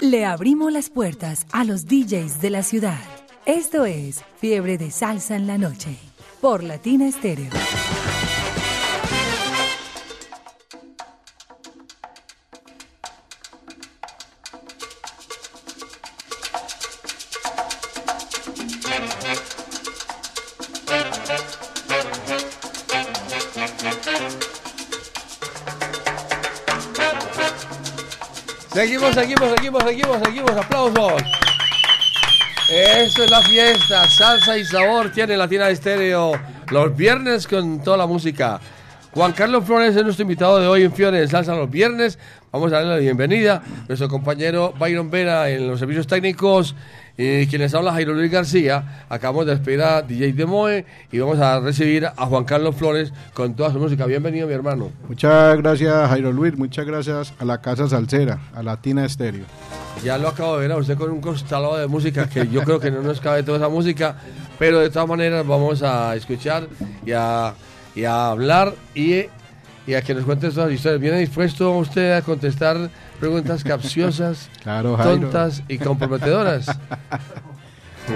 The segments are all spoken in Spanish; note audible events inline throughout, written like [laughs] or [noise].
Le abrimos las puertas a los DJs de la ciudad. Esto es Fiebre de Salsa en la Noche por Latina Estéreo. Seguimos, seguimos, seguimos, seguimos, seguimos. Aplausos. Esto es la fiesta. Salsa y sabor tiene Latina Estéreo. Los viernes con toda la música. Juan Carlos Flores es nuestro invitado de hoy en Fiore en Salsa los viernes. Vamos a darle la bienvenida. Nuestro compañero Byron Vera en los servicios técnicos y quienes habla Jairo Luis García. Acabamos de despedir a DJ Demoe y vamos a recibir a Juan Carlos Flores con toda su música. Bienvenido, mi hermano. Muchas gracias, Jairo Luis. Muchas gracias a la Casa Salsera, a Latina Estéreo. Ya lo acabo de ver a usted con un constelado de música que yo creo que no nos cabe toda esa música, pero de todas maneras vamos a escuchar y a, y a hablar y, y a que nos cuente todas las historias. ¿Viene dispuesto usted a contestar preguntas capciosas, [laughs] Claro, tontas y comprometedoras? [laughs]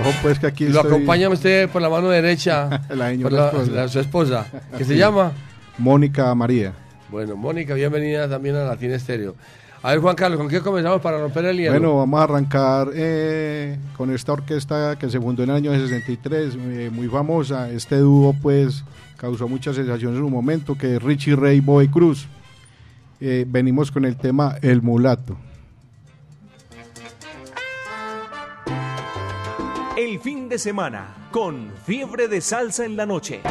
Ojo, pues que aquí Lo estoy- acompaña usted por la mano derecha, [laughs] La por la, esposa. la- su esposa, que se llama... Mónica María. Bueno, Mónica, bienvenida también a Latina Estéreo. A ver, Juan Carlos, ¿con qué comenzamos para romper el hielo? Bueno, vamos a arrancar eh, con esta orquesta que se fundó en el año 63, eh, muy famosa. Este dúo, pues, causó mucha sensación en su momento, que Richie Ray Boy Cruz. Eh, venimos con el tema El Mulato. El fin de semana con Fiebre de Salsa en la Noche.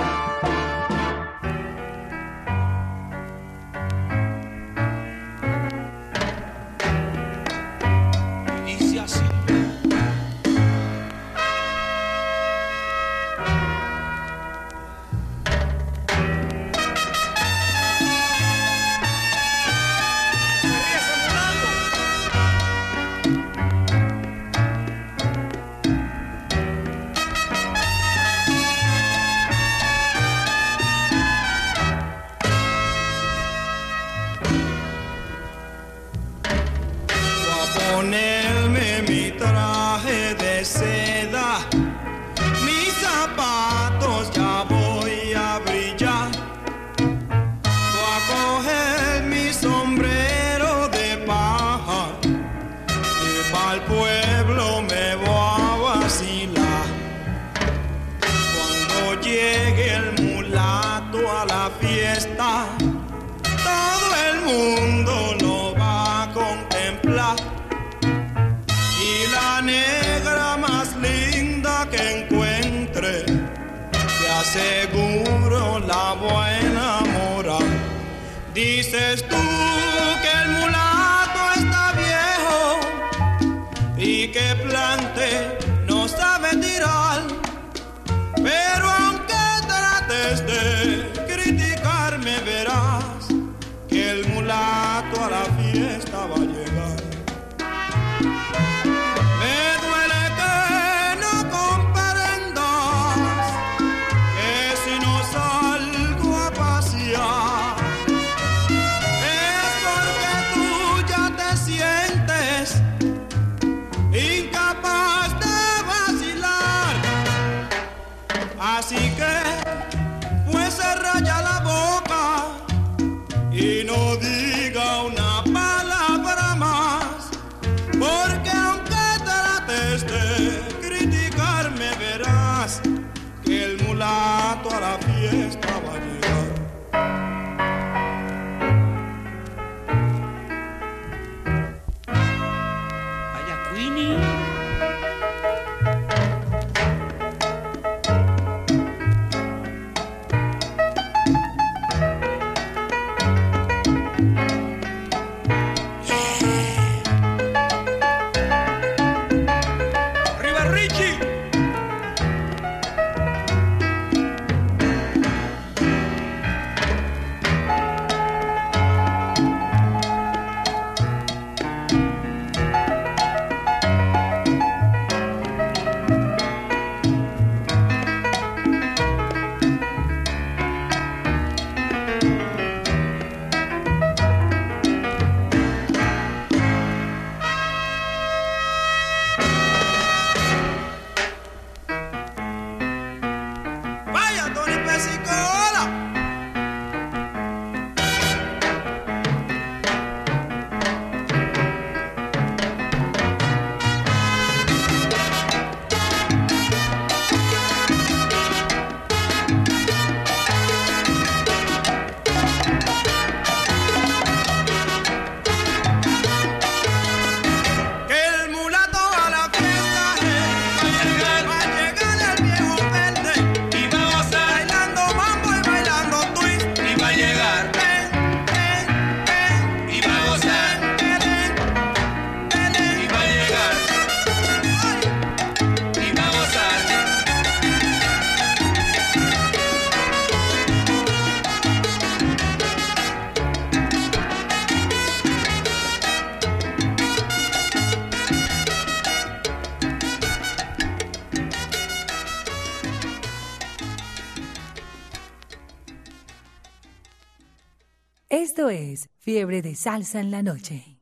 Fiebre de Salsa en la Noche.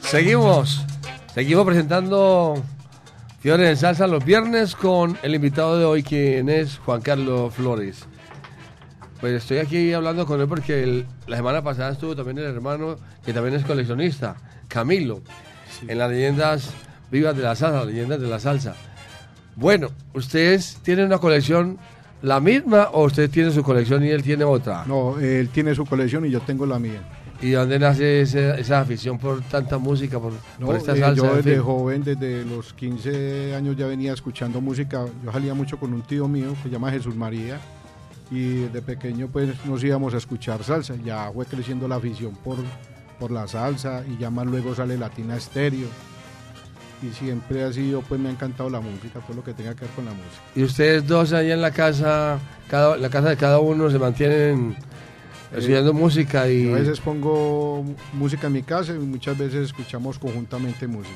Seguimos, seguimos presentando Fiebre de Salsa los viernes con el invitado de hoy, quien es Juan Carlos Flores. Pues estoy aquí hablando con él porque la semana pasada estuvo también el hermano, que también es coleccionista, Camilo, en las leyendas vivas de la salsa, las leyendas de la salsa. Bueno, ¿ustedes tienen una colección la misma o usted tiene su colección y él tiene otra? No, él tiene su colección y yo tengo la mía. ¿Y de dónde nace esa afición por tanta música, por, No, por esta eh, salsa? yo en desde fin? joven, desde los 15 años ya venía escuchando música. Yo salía mucho con un tío mío que se llama Jesús María y desde pequeño pues nos íbamos a escuchar salsa. Ya fue creciendo la afición por, por la salsa y ya más luego sale Latina Estéreo. Y siempre ha sido, pues me ha encantado la música, todo lo que tenga que ver con la música. Y ustedes dos ahí en la casa, cada, la casa de cada uno se mantienen estudiando música y... A veces pongo música en mi casa y muchas veces escuchamos conjuntamente música.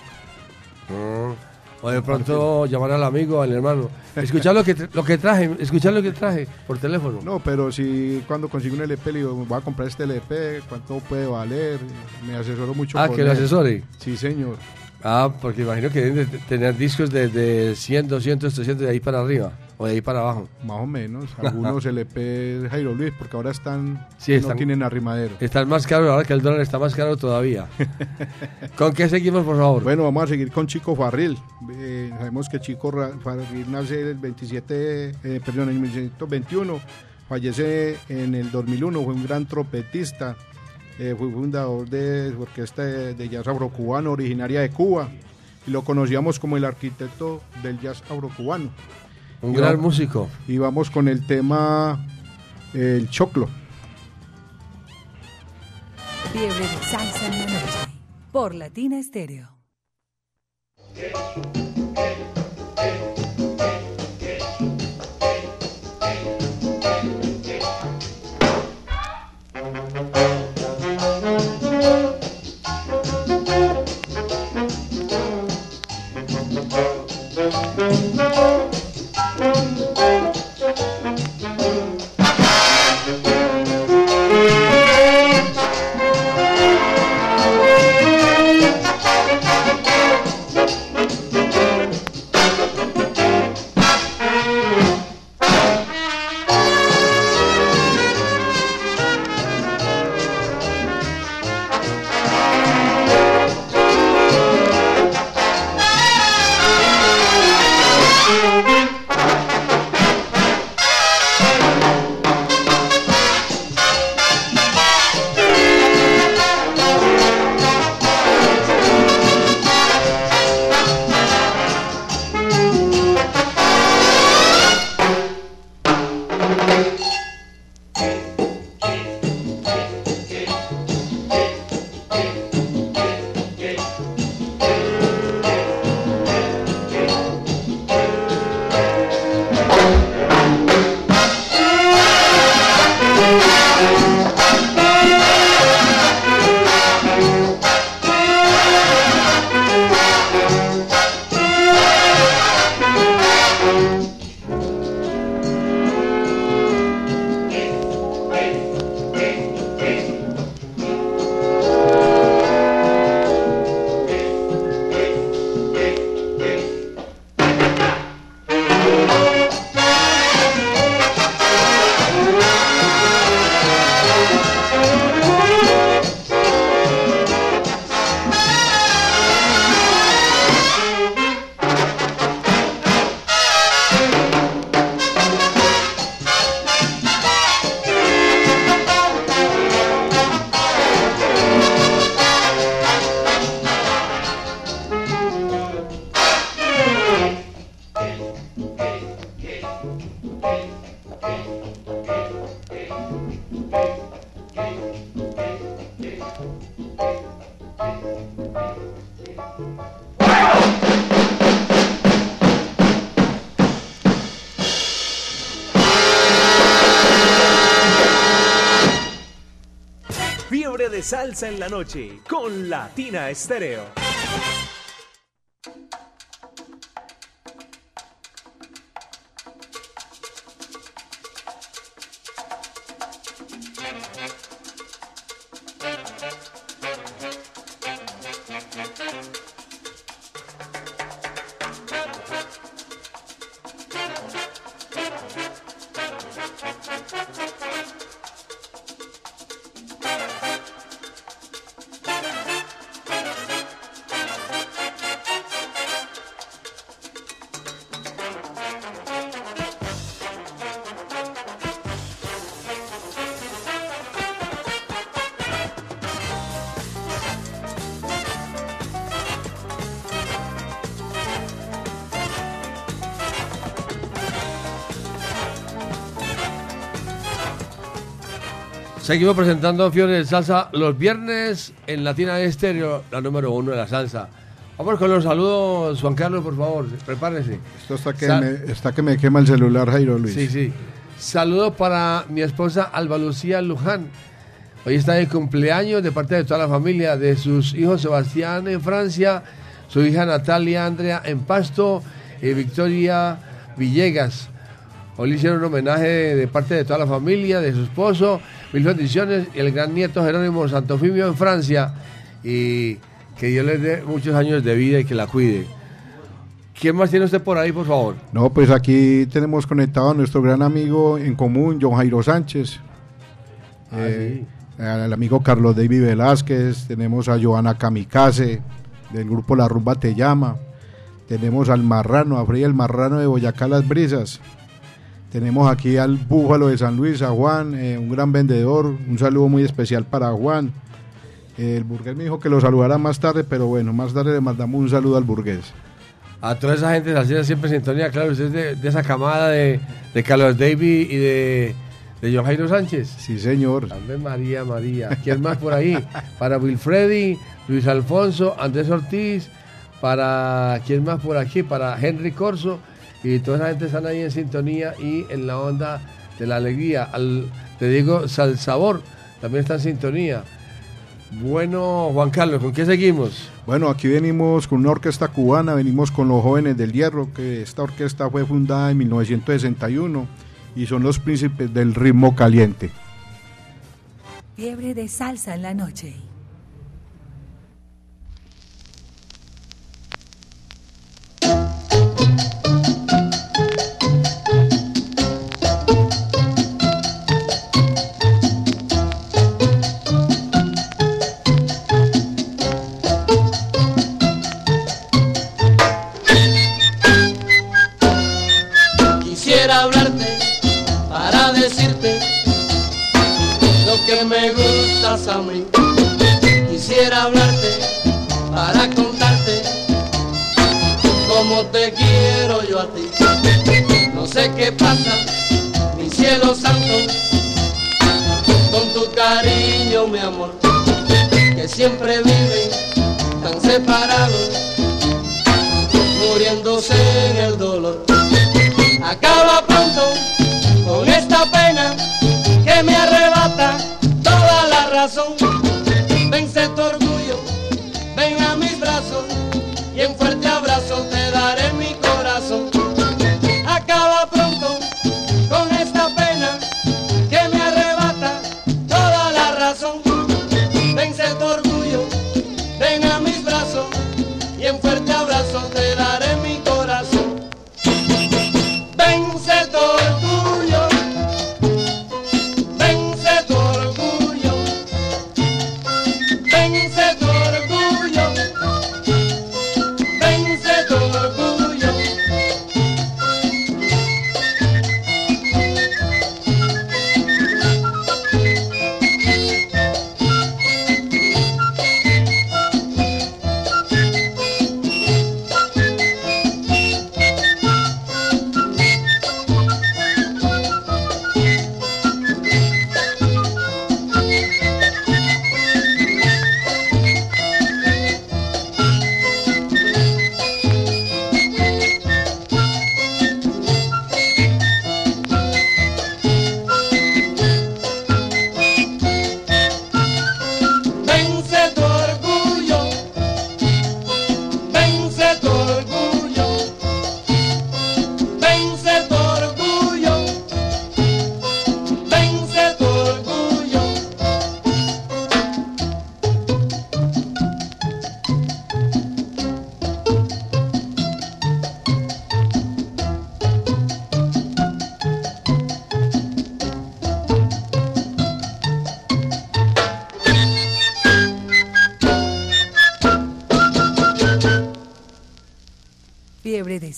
Mm. O de pronto llamar al amigo, al hermano. Escuchar lo que, lo que traje, escuchar lo que traje por teléfono. No, pero si cuando consigo un LP le digo, voy a comprar este LP, cuánto puede valer, me asesoro mucho. ah, que lo asesore. Sí, señor. Ah, porque imagino que deben de tener discos desde 100, 200, 300, de ahí para arriba o de ahí para abajo. Más o menos. Algunos [laughs] LP Jairo Luis, porque ahora están, Sí, no están- tienen arrimadero. Están más caros ahora que el dólar está más caro todavía. [laughs] ¿Con qué seguimos, por favor? Bueno, vamos a seguir con Chico Farril. Eh, sabemos que Chico Farril nace el 27, eh, perdón, en 1921, fallece en el 2001, fue un gran trompetista, eh, fue fundador de su orquesta de, de jazz afrocubano originaria de Cuba y lo conocíamos como el arquitecto del jazz afrocubano. Un y gran vamos- músico. Y vamos con el tema eh, El Choclo. Fiebre de Salsa en la Noche. Por Latina Estéreo. En la noche con Latina Estéreo. Seguimos presentando Fiore de Salsa los viernes en Latina Estéreo, la número uno de la salsa. Vamos con los saludos, Juan Carlos, por favor, prepárese. Esto está que, me, está que me quema el celular, Jairo Luis. Sí, sí. Saludos para mi esposa Alba Lucía Luján. Hoy está de cumpleaños de parte de toda la familia, de sus hijos Sebastián en Francia, su hija Natalia Andrea en Pasto y Victoria Villegas. Hoy le hicieron un homenaje de parte de toda la familia, de su esposo, mil bendiciones y el gran nieto Jerónimo Santofimio en Francia. Y que Dios les dé muchos años de vida y que la cuide. ¿Quién más tiene usted por ahí, por favor? No, pues aquí tenemos conectado a nuestro gran amigo en común, John Jairo Sánchez. Ah, Eh, Al amigo Carlos David Velázquez, tenemos a Joana Kamikaze, del grupo La Rumba Te Llama. Tenemos al Marrano, a Freddy el Marrano de Boyacá Las Brisas. Tenemos aquí al Búfalo de San Luis, a Juan, eh, un gran vendedor. Un saludo muy especial para Juan. Eh, el burgués me dijo que lo saludara más tarde, pero bueno, más tarde le mandamos un saludo al burgués. A toda esa gente salsera siempre en sintonía, claro, usted es de, de esa camada de, de Carlos David y de, de John Jairo Sánchez. Sí, señor. Ave María, María. ¿Quién más por ahí? Para Wilfredi, Luis Alfonso, Andrés Ortiz, para ¿quién más por aquí? Para Henry Corso y toda esa gente están ahí en sintonía y en la onda de la alegría. Al, te digo, Salsabor también está en sintonía. Bueno, Juan Carlos, ¿con qué seguimos? Bueno, aquí venimos con una orquesta cubana, venimos con los jóvenes del hierro, que esta orquesta fue fundada en 1961 y son los príncipes del ritmo caliente. Fiebre de salsa en la noche. Que me gustas a mí. Quisiera hablarte para contarte cómo te quiero yo a ti. No sé qué pasa, mi cielo santo, con tu cariño, mi amor, que siempre viven tan separados, muriéndose en el dolor. Acaba pronto con esta pena que me arrebata toda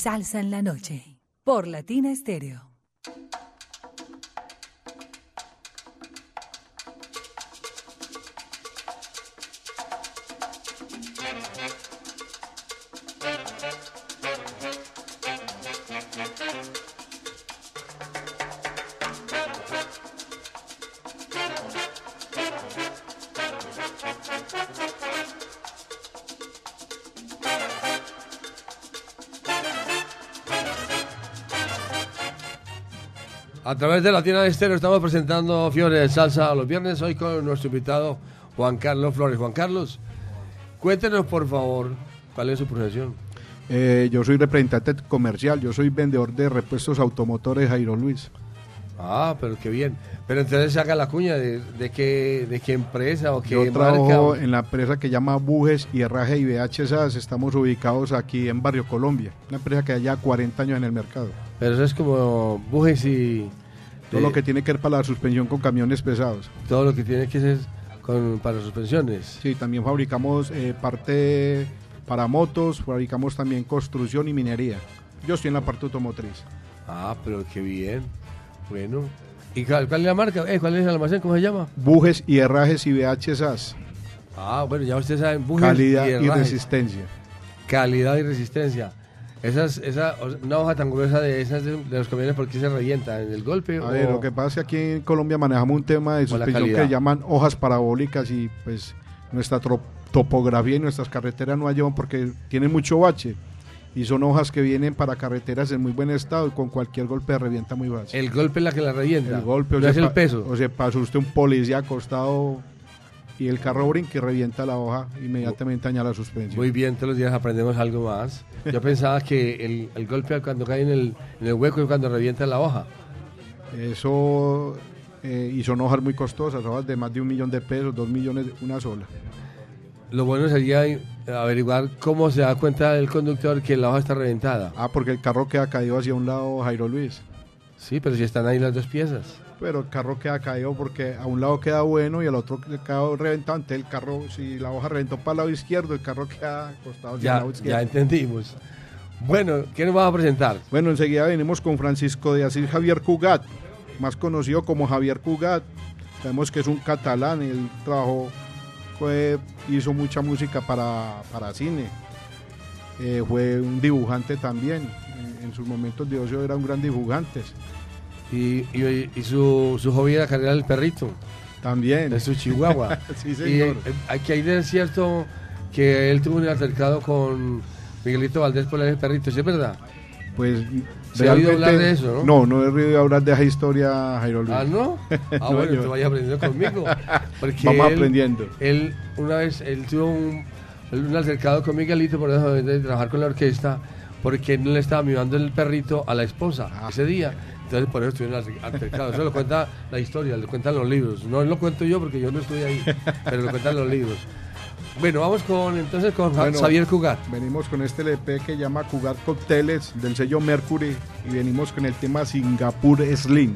Salsa en la Noche por Latina Estéreo. Través de Latina Estéreo estamos presentando Fiore de Salsa los viernes, hoy con nuestro invitado Juan Carlos Flores. Juan Carlos, cuéntenos por favor cuál es su profesión. Eh, yo soy representante comercial, yo soy vendedor de repuestos automotores Jairo Luis. Ah, pero qué bien. Pero entonces saca la cuña de, de qué, de qué empresa o qué Yo marca. trabajo o- en la empresa que llama Bujes y Herraje y BH SAS. Estamos ubicados aquí en Barrio Colombia, una empresa que ya 40 años en el mercado. Pero eso es como bujes y Todo lo que tiene que ver para la suspensión con camiones pesados. todo lo que tiene que ser con, para suspensiones. Sí, también fabricamos eh, parte para motos, fabricamos también construcción y minería. Yo estoy en la parte automotriz. Ah, pero qué bien. Bueno. ¿Y cuál, cuál es la marca? Eh, ¿Cuál es el almacén? ¿Cómo se llama? Bujes y herrajes y BH SAS. Ah, bueno, ya ustedes saben. bujes Calidad y, herrajes. resistencia. Calidad y resistencia. Esas, esa, una hoja tan gruesa de esas de, de los camiones, ¿por qué se revienta? ¿En el golpe? A o- ver, lo que pasa es que aquí en Colombia manejamos un tema de la suspensión que llaman hojas parabólicas y pues nuestra topografía y nuestras carreteras no ayudan porque tienen mucho bache y son hojas que vienen para carreteras en muy buen estado y con cualquier golpe revienta muy fácil. El golpe es la que la revienta. El golpe, o no es sea, el peso. O sea, pasó usted un policía acostado y el carro brinca y revienta la hoja, inmediatamente daña la suspensión. Muy bien, todos los días aprendemos algo más. Yo [laughs] pensaba que el, el golpe cuando cae en el, en el hueco es cuando revienta la hoja. Eso, eh, y son hojas muy costosas, hojas de más de un millón de pesos, dos millones, una sola. Lo bueno sería averiguar cómo se da cuenta el conductor que la hoja está reventada. Ah, porque el carro queda caído hacia un lado, Jairo Luis. Sí, pero si están ahí las dos piezas. Pero el carro queda caído porque a un lado queda bueno y al otro queda reventado. Entonces el carro, si la hoja reventó para el lado izquierdo, el carro queda acostado hacia el Ya, lado izquierdo. ya entendimos. Bueno, ¿qué nos vas a presentar? Bueno, enseguida venimos con Francisco de Asís Javier Cugat, más conocido como Javier Cugat. Sabemos que es un catalán, él trabajó, fue, hizo mucha música para, para cine. Eh, fue un dibujante también. En, en sus momentos de ocio era un gran dibujante. Y, y- y su, su hobby era cargar el perrito, También. es su chihuahua. [laughs] Sí, y señor. eh, aquí hay de cierto que él tuvo un altercado con Miguelito Valdés por el perrito, ¿sí es verdad? Pues ¿Se ha oído hablar de eso, no? No, no he oído hablar de esa historia, Jairo Luis. Ah, ¿no? [laughs] Ah, No, bueno, yo- te vayas aprendiendo conmigo. Porque Vamos él- aprendiendo. Él, una vez, él tuvo un, un altercado con Miguelito por eso de, de trabajar con la orquesta, porque no le estaba mimando el perrito a la esposa Ah. ese día. Entonces por eso estuvieron altercados. Eso lo cuenta la historia, lo cuentan los libros. No lo cuento yo porque yo no estoy ahí, pero lo cuentan los libros. Bueno, vamos con entonces con Bueno. Xavier Cugat. Venimos con este LP que llama Cugat Cocteles del sello Mercury y venimos con el tema Singapur Slim.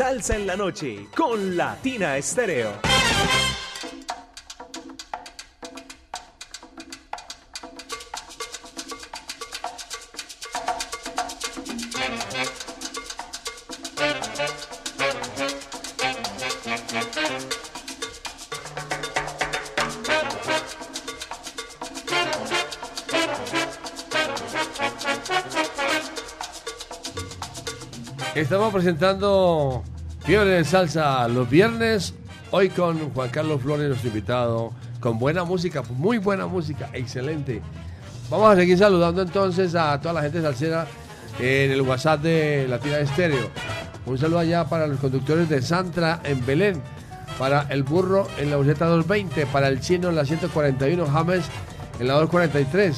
Salsa en la noche con Latina Estéreo. Estamos presentando Fiebre de Salsa los viernes, hoy con Juan Carlos Flores, nuestro invitado, con buena música, muy buena música, excelente. Vamos a seguir saludando entonces a toda la gente salsera en el WhatsApp de Latina Estéreo. Un saludo allá para los conductores de Santra en Belén, para el burro en la Buceta 220, para el chino en la 141, James en la 243,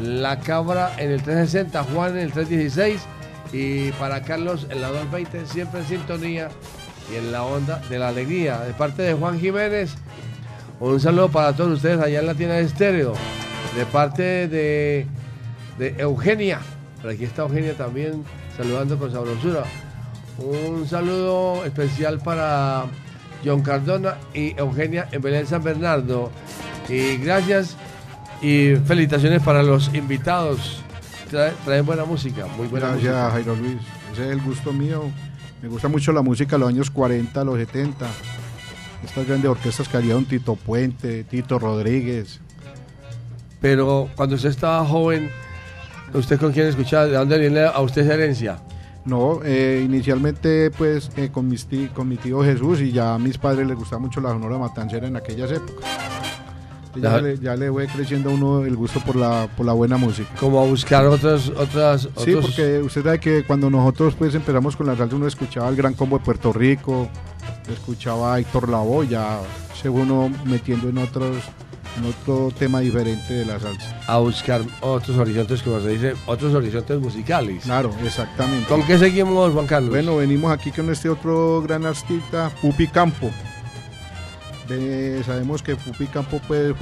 la cabra en el 360, Juan en el 316 y para Carlos en la 220, siempre en sintonía y en la onda de la alegría. De parte de Juan Jiménez, un saludo para todos ustedes allá en la tienda de estéreo. De parte de, de Eugenia, por aquí está Eugenia también saludando con sabrosura. Un saludo especial para John Cardona y Eugenia en Belén San Bernardo. Y gracias y felicitaciones para los invitados trae, buena música, muy buena Gracias, música. Jairo Luis. Ese es el gusto mío. Me gusta mucho la música de los años 40, los 70. Estas grandes orquestas que haría un Tito Puente, Tito Rodríguez. Pero cuando usted estaba joven, ¿usted con quién escuchaba? ¿De dónde viene a usted esa herencia? No, eh, inicialmente pues eh, con, mis con mi tío Jesús y ya a mis padres les gustaba mucho la Sonora Matancera en aquellas épocas. Y Ya, le, ya le fue creciendo a uno el gusto por la, por la buena música. Como a buscar otras, otras, Sí, otros- porque usted sabe que cuando nosotros pues empezamos con la salsa uno escuchaba el Gran Combo de Puerto Rico, escuchaba a Héctor Lavoe, ya se fue uno metiendo en otros en otro tema diferente de la salsa. a buscar otros horizontes, como se dice, otros horizontes musicales. Claro, exactamente. ¿Con qué seguimos, Juan Carlos? Bueno, venimos aquí con este otro gran artista, Pupi Campo. Sabemos que Pupi Campo fue,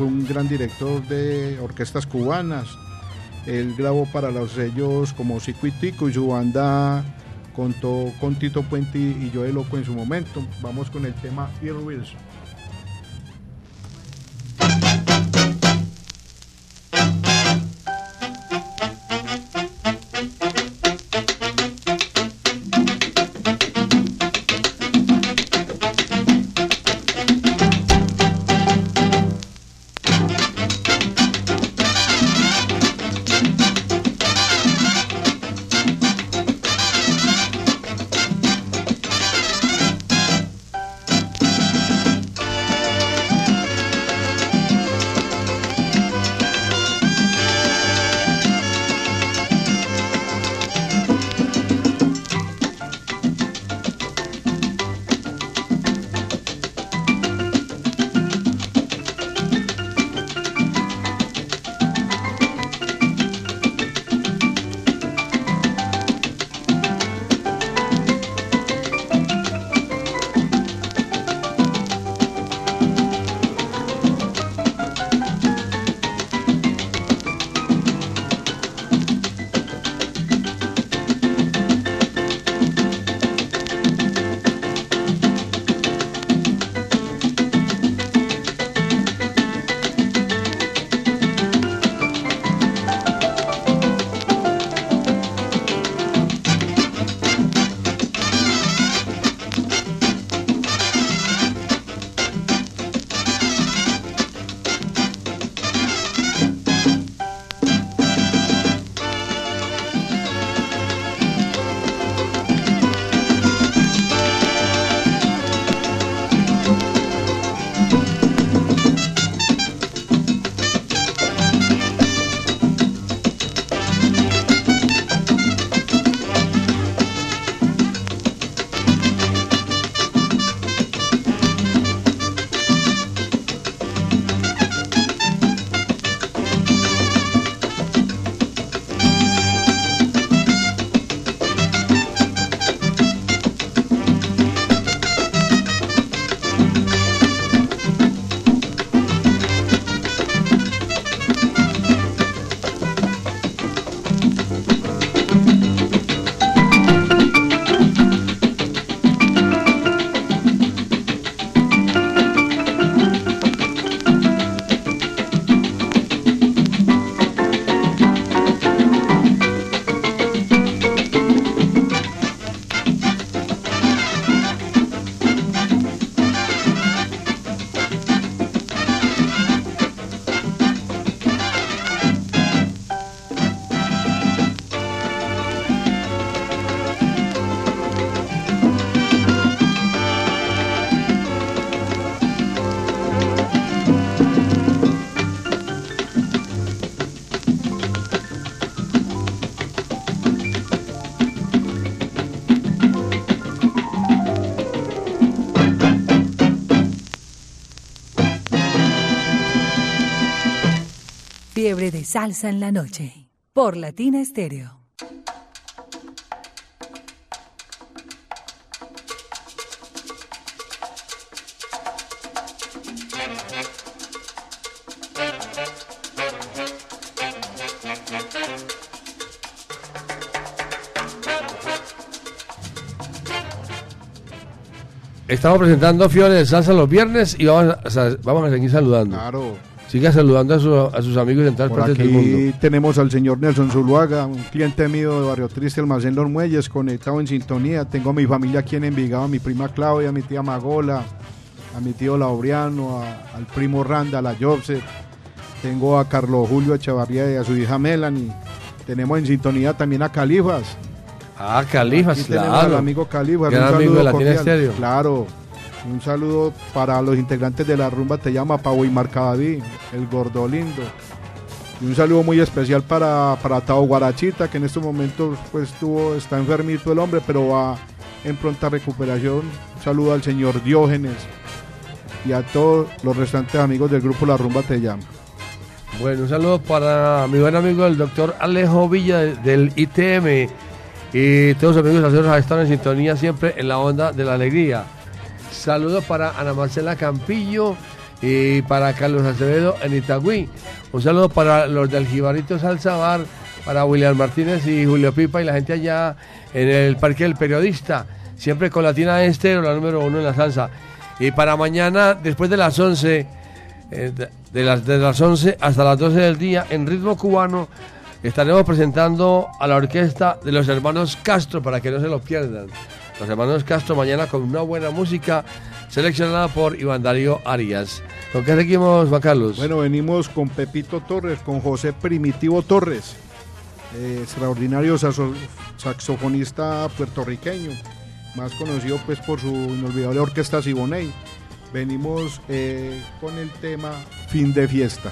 un gran director de orquestas cubanas. Él grabó para los sellos como Cico y Tico y su banda contó con Tito Puente y Joe Loco en su momento. Vamos con el tema Ear. Fiebre de salsa en la noche. Por Latina Estéreo. Estamos presentando Fiore de Salsa los viernes y vamos a, vamos a seguir saludando. Claro. Siga saludando a, su- a sus amigos de todas Por partes del mundo. aquí tenemos al señor Nelson Zuluaga, un cliente mío de Barrio Triste, Almacén Los Muelles, conectado en sintonía. Tengo a mi familia aquí en Envigado, a mi prima Claudia, a mi tía Magola, a mi tío Laureano, a- al primo Randa, a la Jobset. Tengo a Carlos Julio Echevarría y a su hija Melanie. Tenemos en sintonía también a Califas. Ah, Califas, Aquí tenemos al claro. amigo Califas. Gran un amigo de. Estéreo. Claro. Un saludo para los integrantes de la rumba Te llama Pavo y Marcadaví, el gordo lindo. Y un saludo muy especial para, para Guarachita, que en estos momentos pues está enfermito el hombre, pero va en pronta recuperación. Un saludo al señor Diógenes y a todos los restantes amigos del grupo La Rumba Te llama. Bueno, un saludo para mi buen amigo el doctor Alejo Villa de- del ITM y todos los amigos salseros están en sintonía siempre en la onda de la alegría. Saludos para Ana Marcela Campillo y para Carlos Acevedo en Itagüí. Un saludo para los del Jibarito Salsa Bar, para William Martínez y Julio Pipa y la gente allá en el Parque del Periodista. Siempre con Latina Estero, la número uno en la salsa. Y para mañana, después de las 11, eh, de, de las, de las 11 hasta las 12 del día, en ritmo cubano, estaremos presentando a la orquesta de los hermanos Castro para que no se lo pierdan. Los hermanos Castro mañana con una buena música seleccionada por Iván Darío Arias. ¿Con qué seguimos, Juan Carlos? Bueno, venimos con Pepito Torres, con José Primitivo Torres, eh, extraordinario saxo- saxofonista puertorriqueño, más conocido pues por su inolvidable orquesta Siboney. Venimos eh, con el tema Fin de Fiesta.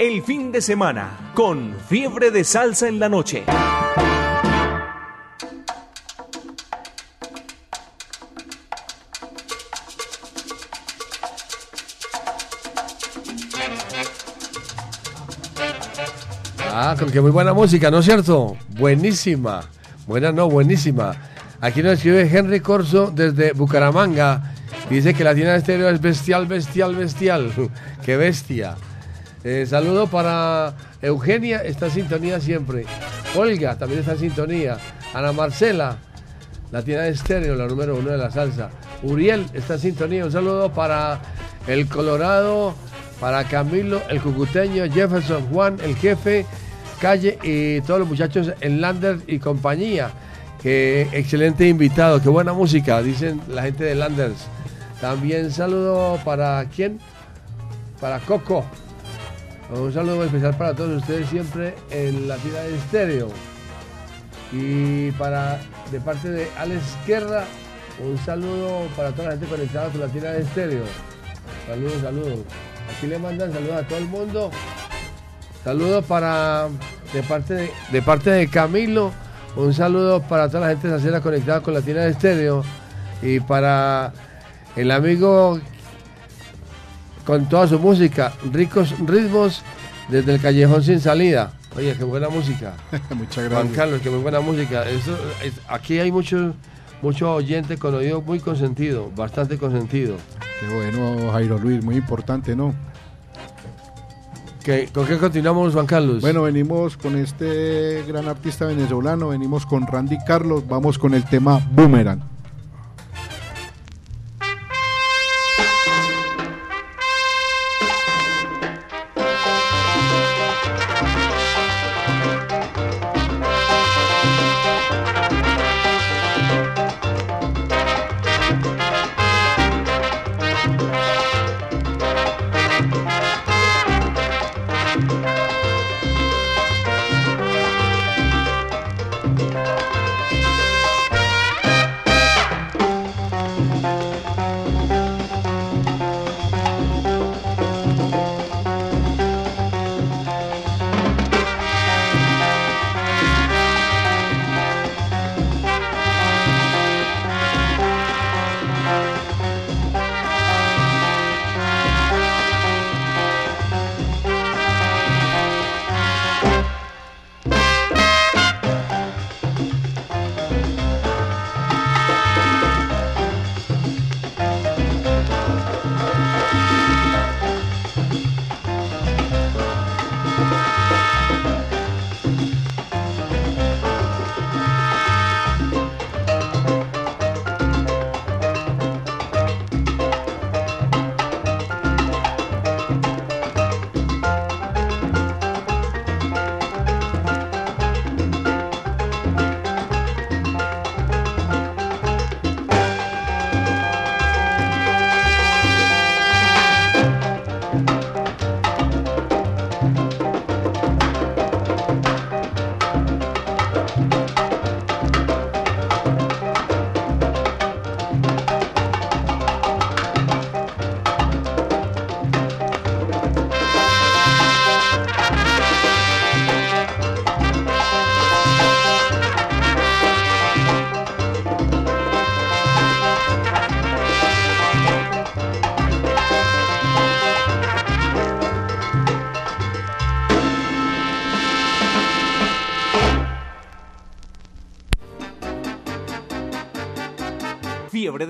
El fin de semana con fiebre de salsa en la noche. Ah, con que muy buena música, ¿no es cierto? Buenísima. Buena, no, buenísima. Aquí nos escribe Henry Corso desde Bucaramanga. Dice que la tienda de estéreo es bestial, bestial, bestial. [laughs] ¡Qué bestia! Eh, saludo para Eugenia, está en sintonía siempre. Olga también está en sintonía. Ana Marcela, la tienda de estéreo, la número uno de la salsa. Uriel está en sintonía. Un saludo para el Colorado, para Camilo, el Cucuteño, Jefferson, Juan, el jefe, Calle y todos los muchachos en Landers y compañía. Que excelente invitado, qué buena música, dicen la gente de Landers. También saludo para quién? Para Coco. Un saludo especial para todos ustedes siempre en la tira de estéreo. Y para de parte de Alex Izquierda, un saludo para toda la gente conectada con la tira de estéreo. Saludos, saludos. Aquí le mandan saludos a todo el mundo. Saludos para de parte de, de parte de Camilo. Un saludo para toda la gente salsera conectada con la tira de estéreo. Y para el amigo con toda su música, ricos ritmos desde el callejón sin salida. Oye, qué buena música. [laughs] Muchas Juan gracias. Carlos, qué muy buena música. Eso, es- aquí hay muchos mucho oyentes con oído muy consentido, bastante consentido. Qué bueno, Jairo Luis, muy importante, ¿no? ¿Qué- ¿Con qué continuamos, Juan Carlos? Bueno, venimos con este gran artista venezolano, venimos con Randy Carlos, vamos con el tema. Boomerang,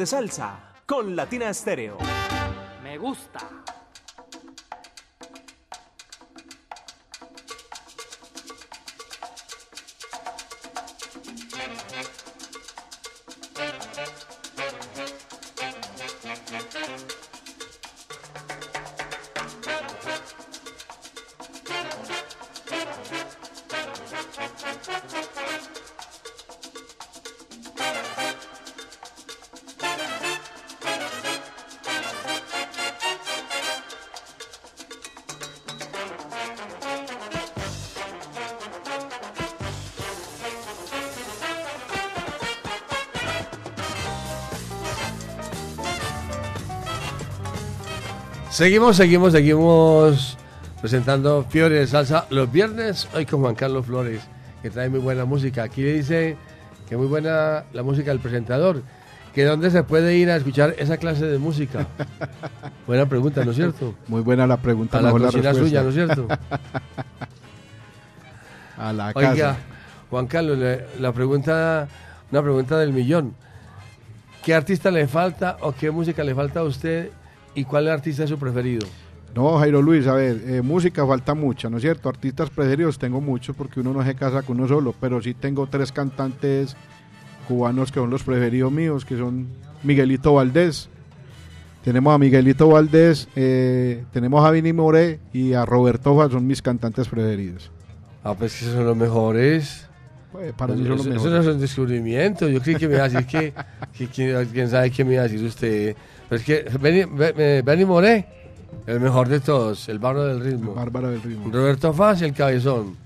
Salsa con Latina Estéreo. Me gusta. Seguimos, seguimos, seguimos presentando Fiebre de Salsa los viernes, hoy con Juan Carlos Flores, que trae muy buena música. Aquí le dice que muy buena la música del presentador, que dónde se puede ir a escuchar esa clase de música. [laughs] buena pregunta, ¿no es cierto? Muy buena la pregunta. A la la cocina respuesta. suya, ¿no es cierto? [laughs] A la Oiga, casa. Juan Carlos, la pregunta, una pregunta del millón. ¿Qué artista le falta o qué música le falta a usted y cuál artista es su preferido? No, Jairo Luis, a ver, eh, música falta mucha, ¿no es cierto? Artistas preferidos tengo muchos porque uno no se casa con uno solo, pero sí tengo tres cantantes cubanos que son los preferidos míos, que son Miguelito Valdés. Tenemos a Miguelito Valdés, eh, tenemos a Vini Moré y a Roberto Fa, son mis cantantes preferidos. Ah, pues que son los mejores. Eh, para mí son los Eso- Eso mejores. no es un descubrimiento. Yo creí que me iba a decir que, que- que- quién sabe qué me iba a decir usted. Pero es que Benny, Be- eh, Benny Moré, el mejor de todos, el barro del ritmo. Bárbara del ritmo. Roberto Faz, el cabezón.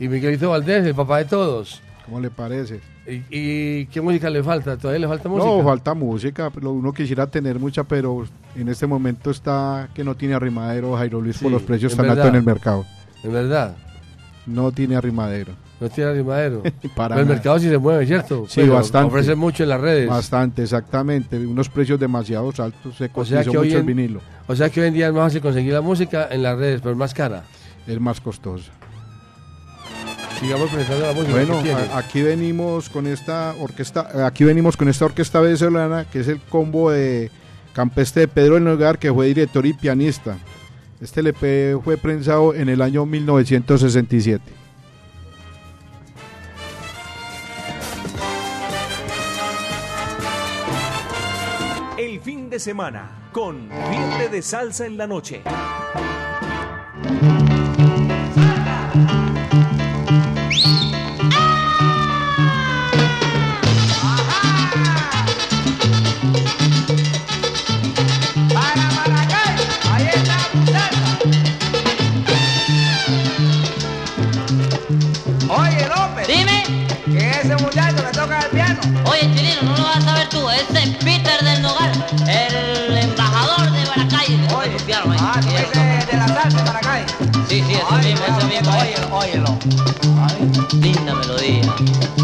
Y Miguelito Valdés, el papá de todos. ¿Cómo le parece? ¿Y, y qué música le falta? ¿Todavía le falta música? No, falta música, pero uno quisiera tener mucha, pero en este momento está que no tiene arrimadero Jairo Luis por los precios tan altos en el mercado. En verdad, No tiene arrimadero. No tiene arrimadero. [laughs] Para Pero el mercado sí se mueve, ¿cierto? Sí, Pero bastante. Ofrece mucho en las redes. Bastante, exactamente. Unos precios demasiado altos. Se O cotizó sea, que mucho hoy el vinilo. O sea que hoy en día es más fácil conseguir la música en las redes, pero es más cara. Es más costoso. Sigamos presentando la música. Bueno, a- aquí venimos con esta orquesta, aquí venimos con esta orquesta venezolana que es el combo de Campeste de Pedro del Nogar, que fue director y pianista. Este LP fue prensado en el año 1967. De semana con Fiebre de Salsa en la noche. Para Maracay, ahí está Buceta. Oye, López. Dime. Que ese muchacho que toca el piano. Oye, Chilino, no lo vas a saber tú. Ese es Óyelo. Linda melodía.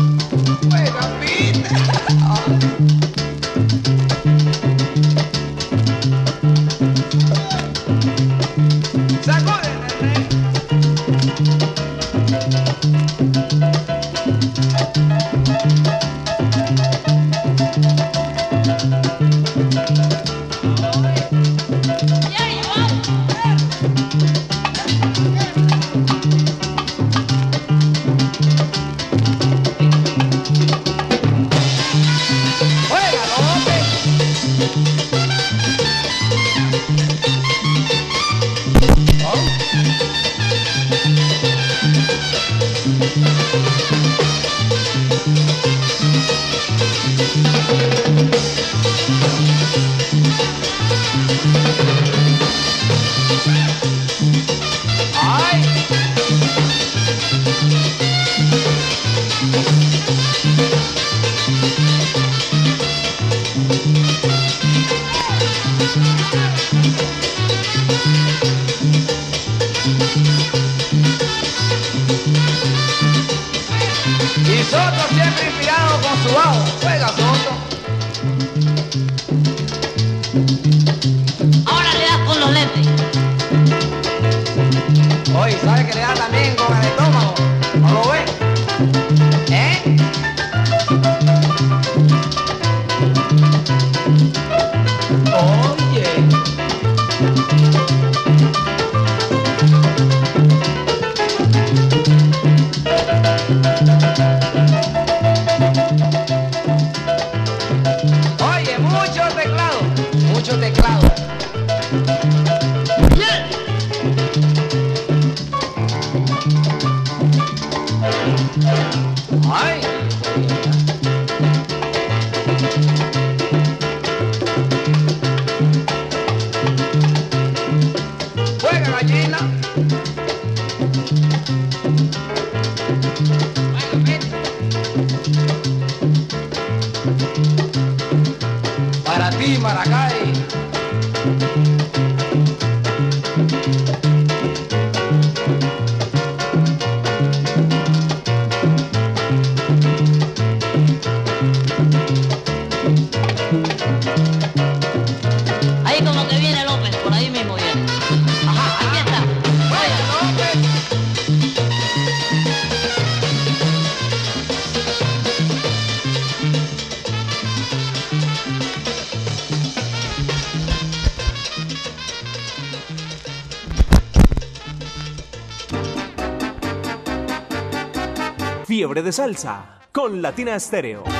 De salsa con Latina Estéreo.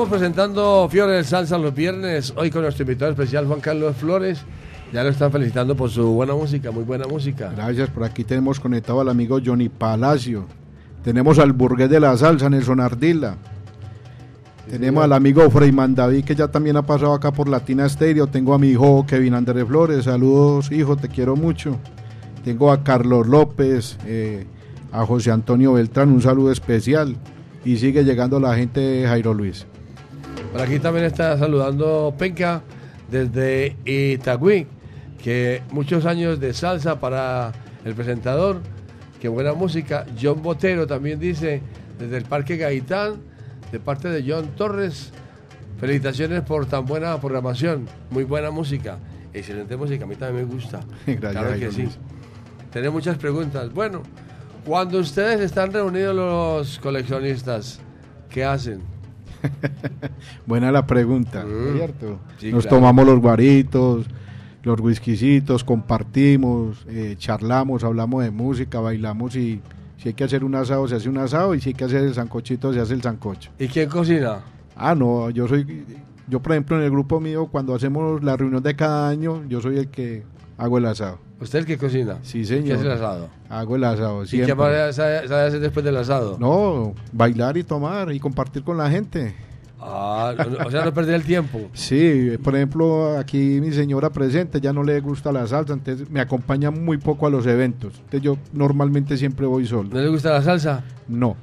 Seguimos presentando Fiore del Salsa los viernes, hoy con nuestro invitado especial Juan Carlos Flores. Ya lo están felicitando por su buena música, muy buena música. Gracias, por aquí tenemos conectado al amigo Johnny Palacio. Tenemos al burgués de la salsa, Nelson Ardila. Tenemos al amigo Freyman David, que ya también ha pasado acá por Latina Stereo. Tengo a mi hijo Kevin Andrés Flores. Saludos, hijo, te quiero mucho. Tengo a Carlos López, eh, a José Antonio Beltrán, un saludo especial. Y sigue llegando la gente de Jairo Luis. Por aquí también está saludando Penca desde Itagüí, que muchos años de salsa para el presentador, que buena música. John Botero también dice desde el Parque Gaitán, de parte de John Torres, felicitaciones por tan buena programación, muy buena música, excelente música, a mí también me gusta. [laughs] Gracias, claro que sí. Tenemos muchas preguntas. Bueno, cuando ustedes están reunidos los coleccionistas, ¿qué hacen? [laughs] Buena la pregunta, Mm. ¿cierto? Sí, Nos claro. tomamos los guaritos, los whiskycitos, compartimos, eh, charlamos, hablamos de música, bailamos y si hay que hacer un asado, se hace un asado y si hay que hacer el sancochito, se hace el sancocho. ¿Y quién cocina? Ah, no, yo soy, yo por ejemplo en el grupo mío, cuando hacemos la reunión de cada año, yo soy el que hago el asado. ¿Usted es el que cocina? Sí, ¿Qué señor. es el asado? Hago el asado, ¿Y qué siempre. más sabe, sabe hacer después del asado? No, bailar y tomar y compartir con la gente. Ah, o sea, no perder el tiempo. [laughs] Sí, por ejemplo, aquí mi señora presente ya no le gusta la salsa, entonces me acompaña muy poco a los eventos. Entonces yo normalmente siempre voy solo. ¿No le gusta la salsa? No,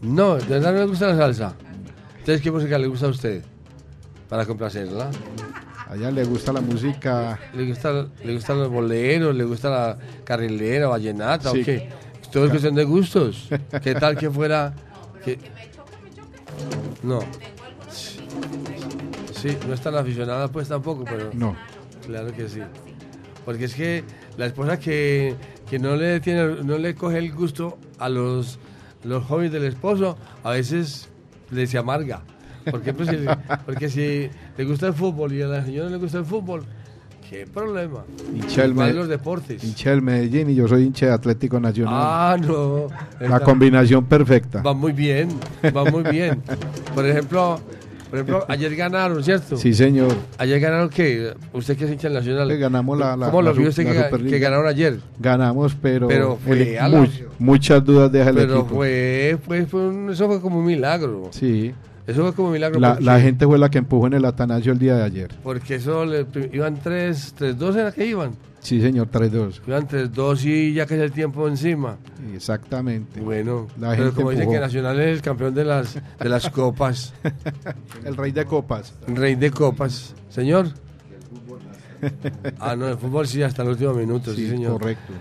No, de verdad no le gusta la salsa. Entonces, ¿qué música le gusta a usted? Para complacerla. A ella le gusta la música. ¿Le gusta, le gustan los boleros? ¿Le gusta la carrilera, vallenata Sí. o qué? Todo es cuestión de gustos. ¿Qué [laughs] tal que fuera...? que- No. Sí, no es tan aficionada pues tampoco, pero... No, Claro que sí. Porque es que la esposa que, que no le tiene, no le coge el gusto a los, los hobbies del esposo, a veces le se amarga. Por ejemplo, si- porque si le gusta el fútbol y a la señora le gusta el fútbol, qué problema. hincha los deportes. hincha del Medellín y yo soy hincha de Atlético Nacional. Ah, no. la combinación perfecta. Va muy bien, va muy bien. Por ejemplo, por ejemplo, ayer ganaron, ¿cierto? Sí, señor. Ayer ganaron qué? Usted que es hincha del nacional. Que ganamos la- la- ¿Cómo la lo vio usted que, que ganaron ayer? Ganamos, pero, Pero fue el- a la- mu- muchas dudas deja el Pero equipo. fue, fue, fue un- eso fue como un milagro. Sí, Eso fue como milagro. la, la gente fue la que empujó en el Atanasio el día de ayer. Porque eso le- iban 3, 3, 2 era que iban. Sí, señor, 3-2. Iban 3, 2 y ya que es el tiempo encima. Exactamente. Bueno, La pero gente como dicen que empujó. Nacional es el campeón de las, de las copas. [laughs] El rey de copas. Rey de copas. Señor. [laughs] Ah, no, el fútbol sí, hasta el último minuto, sí, Sí, señor. correcto.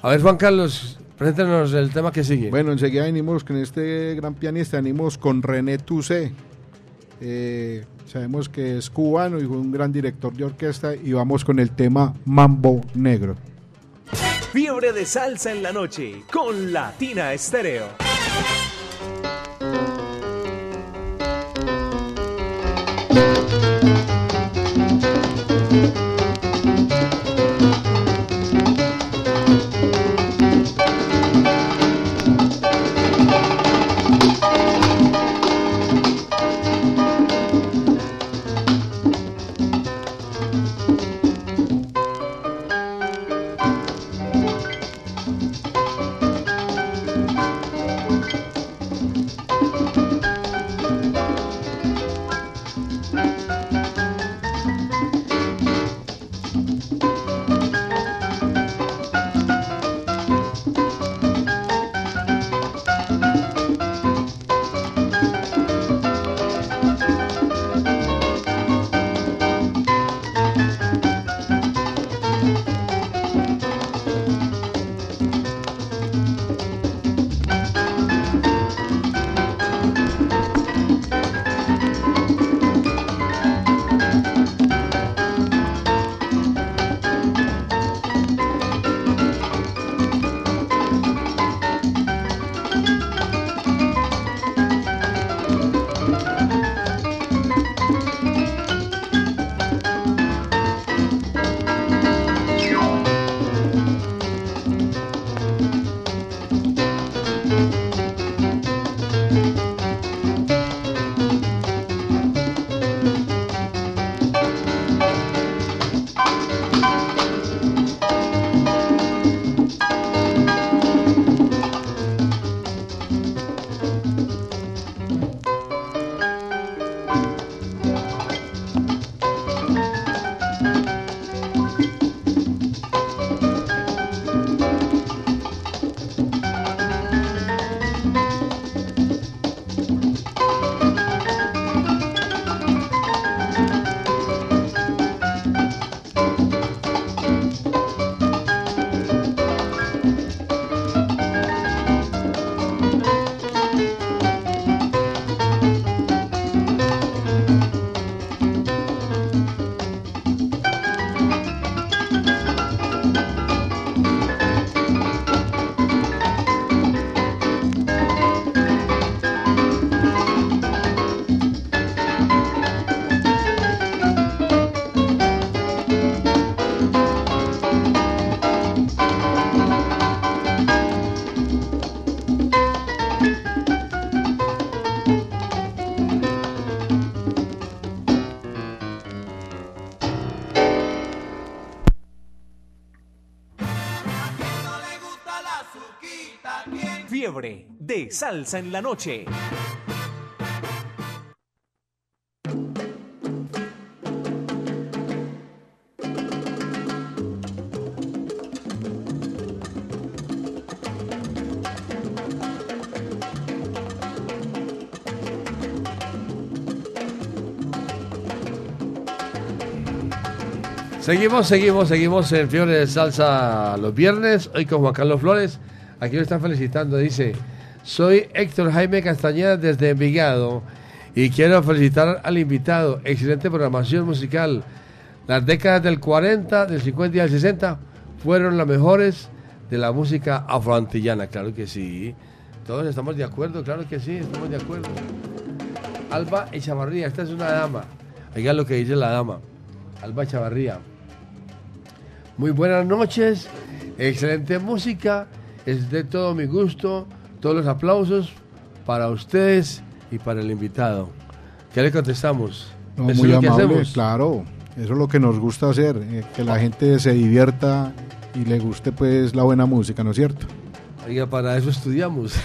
A ver, Juan Carlos, Preséntanos el tema que sigue. Bueno, enseguida venimos con este gran pianista, venimos con René Toussaint. Eh, sabemos que es cubano y fue un gran director de orquesta y vamos con el tema Mambo Negro. Fiebre de salsa en la noche con Latina Estéreo. Salsa en la noche. Seguimos, seguimos, seguimos en Fiebre de Salsa los viernes, hoy con Juan Carlos Flores. Aquí lo están felicitando, dice, soy Héctor Jaime Castañeda desde Envigado y quiero felicitar al invitado. Excelente programación musical. Las décadas del 40, del 50 y del 60 fueron las mejores de la música afroantillana, claro que sí. Todos estamos de acuerdo, claro que sí, estamos de acuerdo. Alba Echavarría, esta es una dama. Oigan lo que dice la dama. Alba Echavarría. Muy buenas noches, excelente música, es de todo mi gusto, todos los aplausos para ustedes y para el invitado. ¿Qué le contestamos? No, ¿Eso muy es lo que amable, hacemos? claro. Eso es lo que nos gusta hacer, eh, que la gente se divierta y le guste pues la buena música, ¿no es cierto? Oiga, para eso estudiamos. [laughs]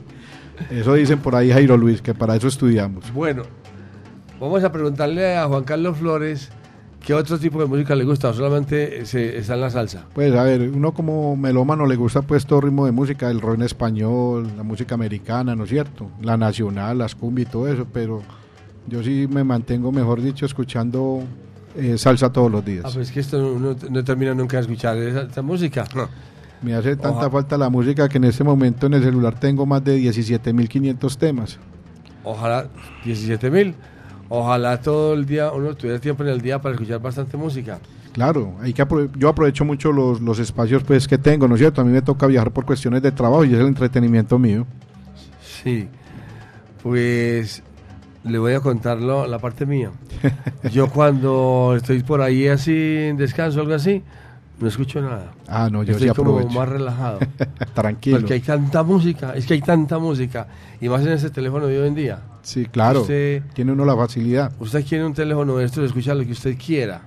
[laughs] Eso dicen por ahí Jairo Luis, que para eso estudiamos. bueno, vamos a preguntarle a Juan Carlos Flores qué otro tipo de música le gusta, o solamente se, está en la salsa. Pues a ver, uno como melómano le gusta pues todo ritmo de música, el rock en español, la música americana, ¿no es cierto? La nacional, las cumbia y todo eso, pero yo sí me mantengo, mejor dicho, escuchando eh, salsa todos los días. Ah, pues que esto no, no- no termina nunca de escuchar esa, esa música. Me hace tanta Oja- falta la música que en este momento en el celular tengo más de 17.500 temas. Ojalá 17 mil. Ojalá todo el día uno tuviera tiempo en el día para escuchar bastante música. Claro, hay que apro- yo aprovecho mucho los, los espacios pues que tengo, ¿no es cierto? A mí me toca viajar por cuestiones de trabajo y es el entretenimiento mío. Sí. Pues le voy a contarlo la parte mía. [laughs] Yo cuando estoy por ahí así en descanso algo así, no escucho nada. Ah, no, yo estoy sí como más relajado. [laughs] Tranquilo. Porque hay tanta música, es que hay tanta música. Y más en ese teléfono de hoy en día. Sí, claro. Usted- Tiene uno la facilidad. Usted quiere un teléfono de estos, escucha lo que usted quiera.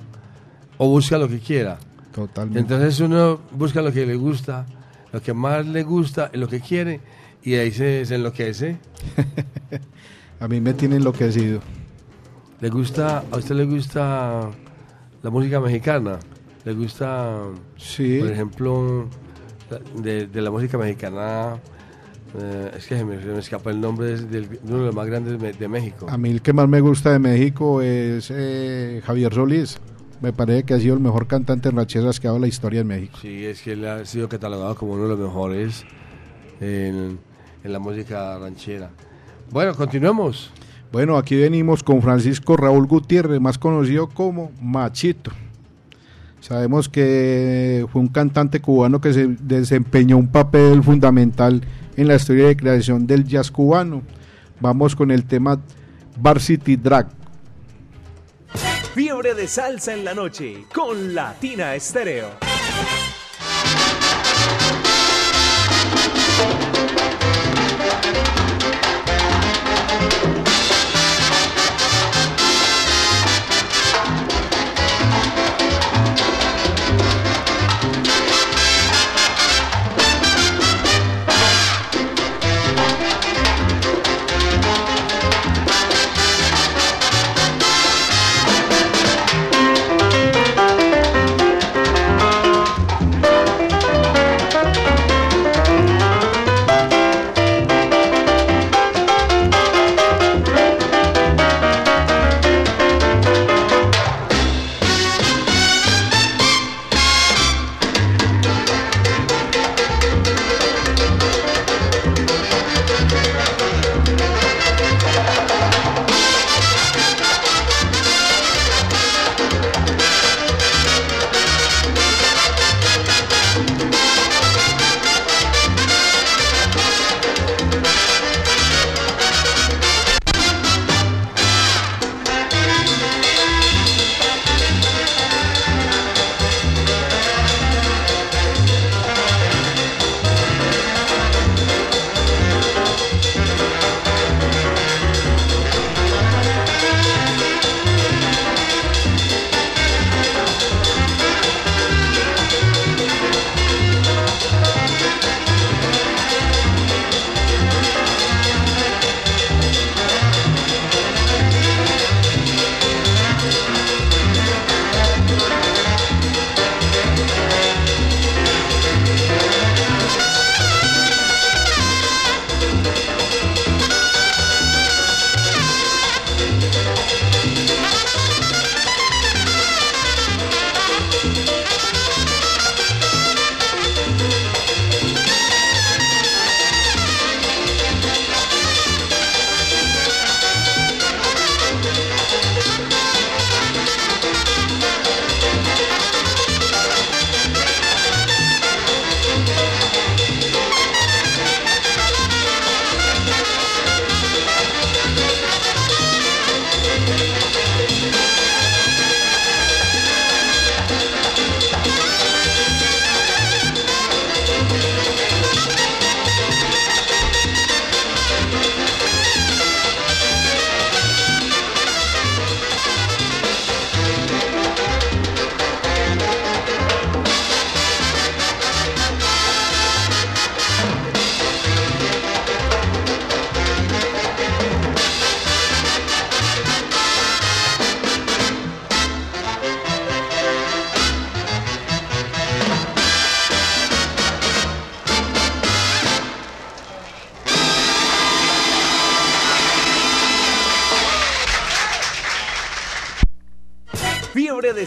O busca lo que quiera. Totalmente. Entonces uno busca lo que le gusta, lo que más le gusta, lo que quiere, y ahí se, se enloquece. [laughs] A mí me tiene enloquecido. ¿Le gusta, a usted le gusta la música mexicana? ¿Le gusta, Sí. por ejemplo, de, de la música mexicana? eh, es que se me, se me escapa el nombre de, del- de uno de los más grandes de México. A mí el que más me gusta de México es eh, Javier Solís. Me parece que ha sido el mejor cantante en rancheras que ha dado la historia en México. Sí, es que él ha sido catalogado como uno de los mejores en, en la música ranchera. Bueno, continuemos. Bueno, aquí venimos con Francisco Raúl Gutiérrez, más conocido como Machito. Sabemos que fue un cantante cubano que se desempeñó un papel fundamental en la historia de creación del jazz cubano. Vamos con el tema Varsity Drag. Fiebre de salsa en la noche con Latina Estéreo.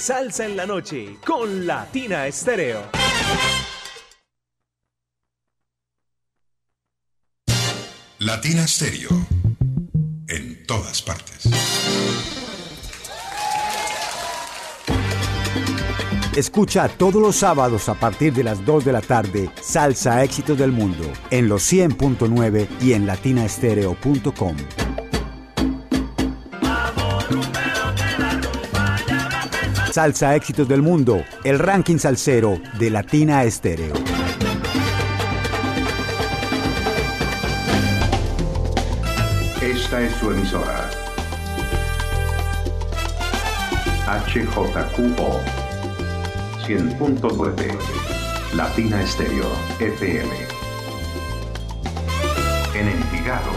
salsa en la noche con Latina Estéreo. Latina Estéreo en todas partes. Escucha todos los sábados a partir de las 2 de la tarde Salsa Éxitos del Mundo en los 100.9 y en latinaestereo.com. Salsa Éxitos del Mundo, el ranking salsero de Latina Estéreo. Esta es su emisora. HJQO 100.9 Latina Estéreo FM. En Envigado,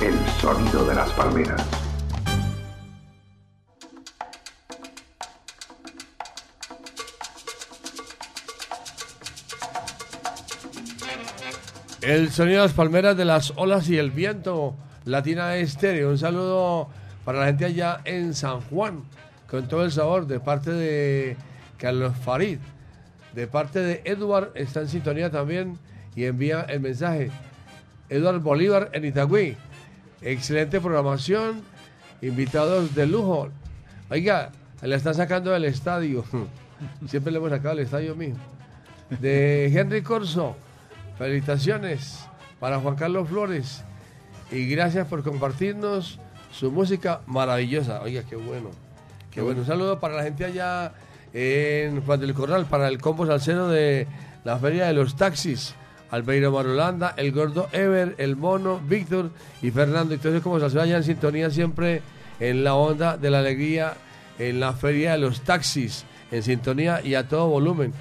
el sonido de las palmeras. El sonido de las palmeras de las olas y el viento. Latina Estéreo. Un saludo para la gente allá en San Juan. Con todo el sabor de parte de Carlos Farid. De parte de Edward. Está en sintonía también y envía el mensaje. Edward Bolívar en Itagüí. Excelente programación. Invitados de lujo. Oiga, le están sacando del estadio. [laughs] Siempre le hemos sacado del estadio mío. De Henry Corso. Felicitaciones para Juan Carlos Flores y gracias por compartirnos su música maravillosa. Oiga, qué bueno. Qué bueno. Un saludo para la gente allá en Juan del Corral, para el combo salsero de la Feria de los Taxis. Albeiro Marulanda, el gordo Ever, el mono, Víctor y Fernando. Entonces, como salsero allá en sintonía siempre en la onda de la alegría, en la Feria de los Taxis, en sintonía y a todo volumen.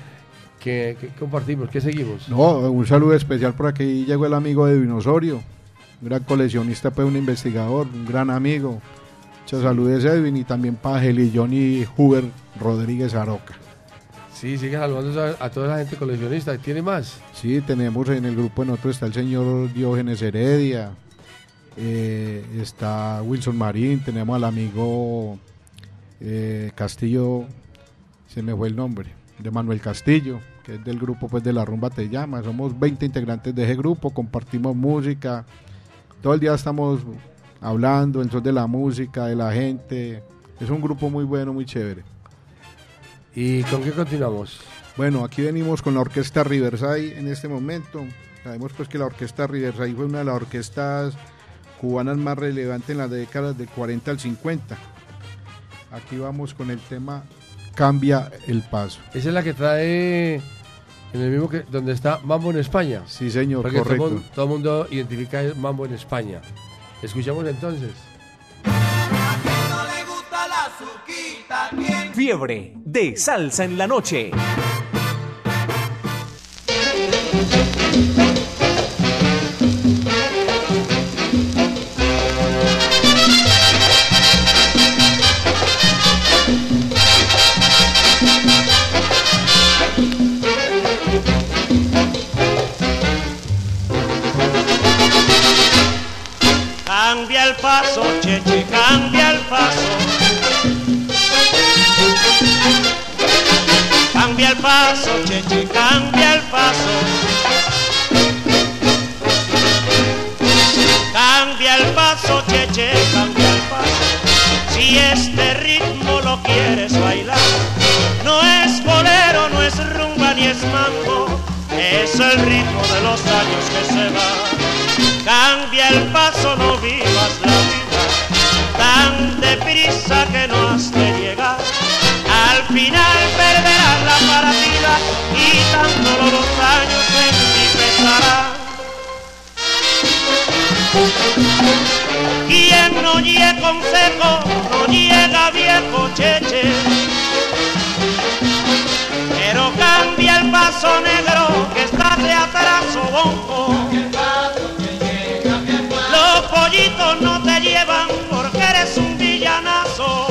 ¿Qué, qué compartimos? ¿Qué seguimos? No, un saludo especial por aquí llegó el amigo de Dinosaurio, un gran coleccionista, pues un investigador, un gran amigo. Muchas saludos Edwin y también para Heli Johnny Huber Rodríguez Aroca. Sí, sigue saludando a, a toda la gente coleccionista. ¿Tiene más? Sí, tenemos en el grupo de nosotros está el señor Diógenes Heredia, eh, está Wilson Marín, tenemos al amigo eh, Castillo, se me fue el nombre, de Manuel Castillo, que es del grupo pues de la rumba te llama. Somos 20 integrantes de ese grupo, compartimos música, todo el día estamos hablando en son de la música, de la gente. Es un grupo muy bueno, muy chévere. ¿Y con qué continuamos? Bueno, aquí venimos con la orquesta Riverside en este momento. Sabemos pues que la orquesta Riverside fue una de las orquestas cubanas más relevantes en las décadas del 40 al 50. Aquí vamos con el tema Cambia el paso. Esa es la que trae en el mismo que donde está Mambo en España. Sí, señor, Porque correcto. Todo, el mundo identifica el Mambo en España. Escuchamos entonces. Fiebre de salsa en la noche. Paso, cheche, cambia el paso. Cambia el paso, cheche, cambia el paso. Cambia el paso, cheche, cambia el paso. Si este ritmo lo quieres bailar, no es bolero, no es rumba ni es mambo, es el ritmo de los años que se van. Cambia el paso, no vivas la vida tan deprisa que no has de llegar. Al final perderás la partida y tan los años en ti pesarán. Quien no llega consejo, no llega viejo cheche. Pero cambia el paso negro que está de atraso bonco. No te llevan porque eres un villanazo.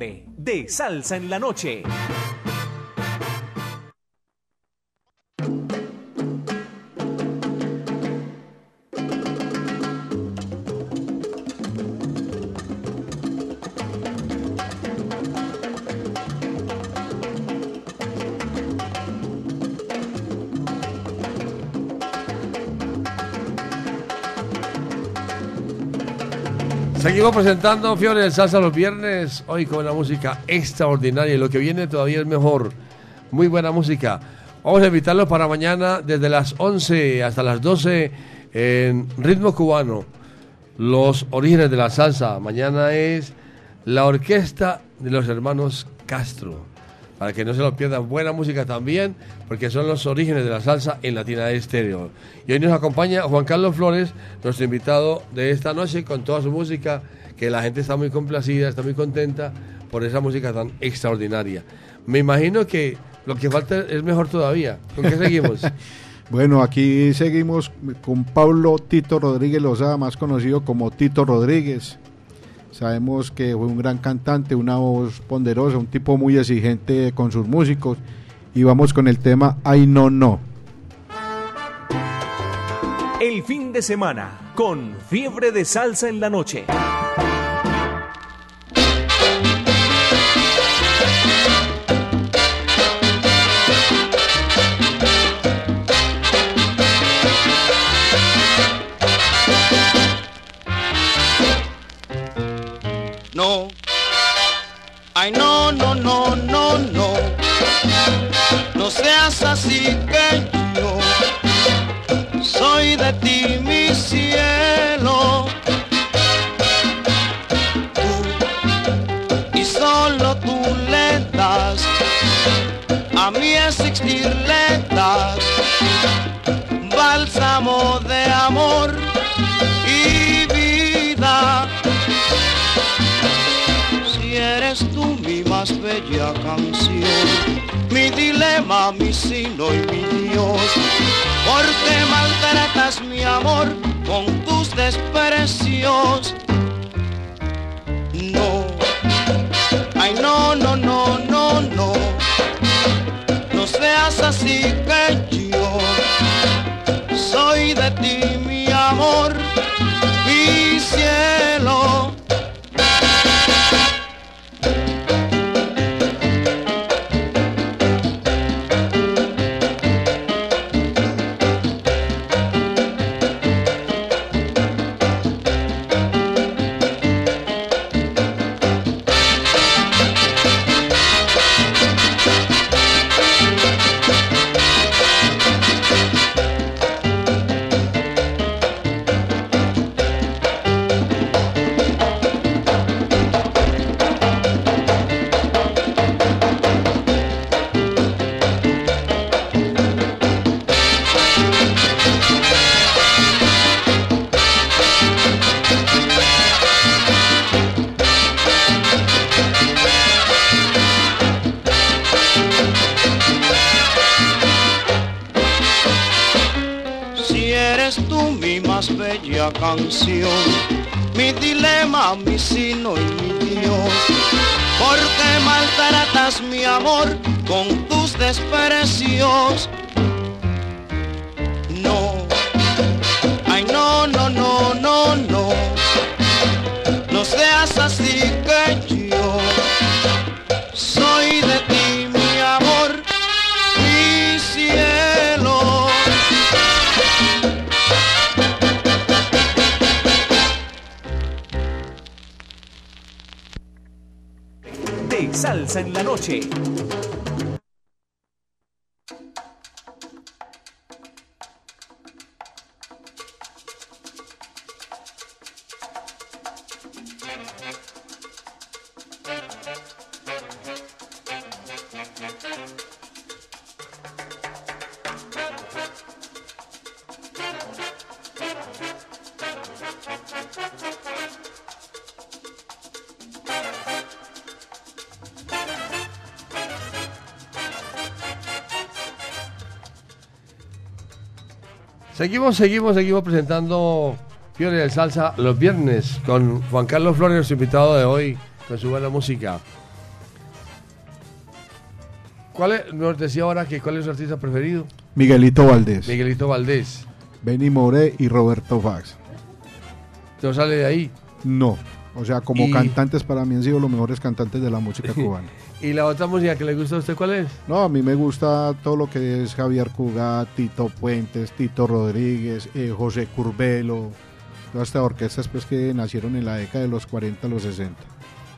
De Salsa en la Noche. Seguimos presentando Fiebre de Salsa los viernes, hoy con una música extraordinaria y lo que viene todavía es mejor. Muy buena música. Vamos a invitarlos para mañana desde las 11 hasta las 12 en Ritmo Cubano, los orígenes de la salsa. Mañana es la orquesta de los hermanos Castro. Para que no se lo pierdan, buena música también, porque son los orígenes de la salsa en Latina. Y hoy nos acompaña Juan Carlos Flores, nuestro invitado de esta noche, con toda su música, que la gente está muy complacida, está muy contenta por esa música tan extraordinaria. Me imagino que lo que falta es mejor todavía. ¿Con qué seguimos? [laughs] Bueno, aquí seguimos con Pablo Tito Rodríguez Lozada, más conocido como Tito Rodríguez. Sabemos que fue un gran cantante, una voz ponderosa, un tipo muy exigente con sus músicos. Y vamos con el tema Ay no no. El fin de semana con Fiebre de Salsa en la Noche. Ay, no, no, no, no, no. No seas así que yo soy de ti, mi cielo. Más bella canción, mi dilema, mi sino y mi Dios. Porque maltratas mi amor con tus desprecios. No, ay no, no, no, no, no. No seas así que yo soy de ti mi amor, mi cielo. Bella canción, mi dilema, mi sino y mi Dios. Porque maltratas mi amor con tus desprecios. No, ay no, no, no, no, no. No seas así en la Noche. Seguimos, seguimos, seguimos presentando Fiebre de Salsa los viernes con Juan Carlos Flores, nuestro invitado de hoy con su buena música. ¿Cuál es, nos decía ahora que cuál es su artista preferido? Miguelito Valdés. Miguelito Valdés. Benny Moré y Roberto Fax. ¿No sale de ahí? No. O sea, como Y- cantantes para mí han sido los mejores cantantes de la música [laughs] cubana. ¿Y la otra música que le gusta a usted cuál es? No, a mí me gusta todo lo que es Javier Cugat, Tito Puentes, Tito Rodríguez, eh, José Curbelo, todas estas orquestas pues que nacieron en la década de los 40 a los 60.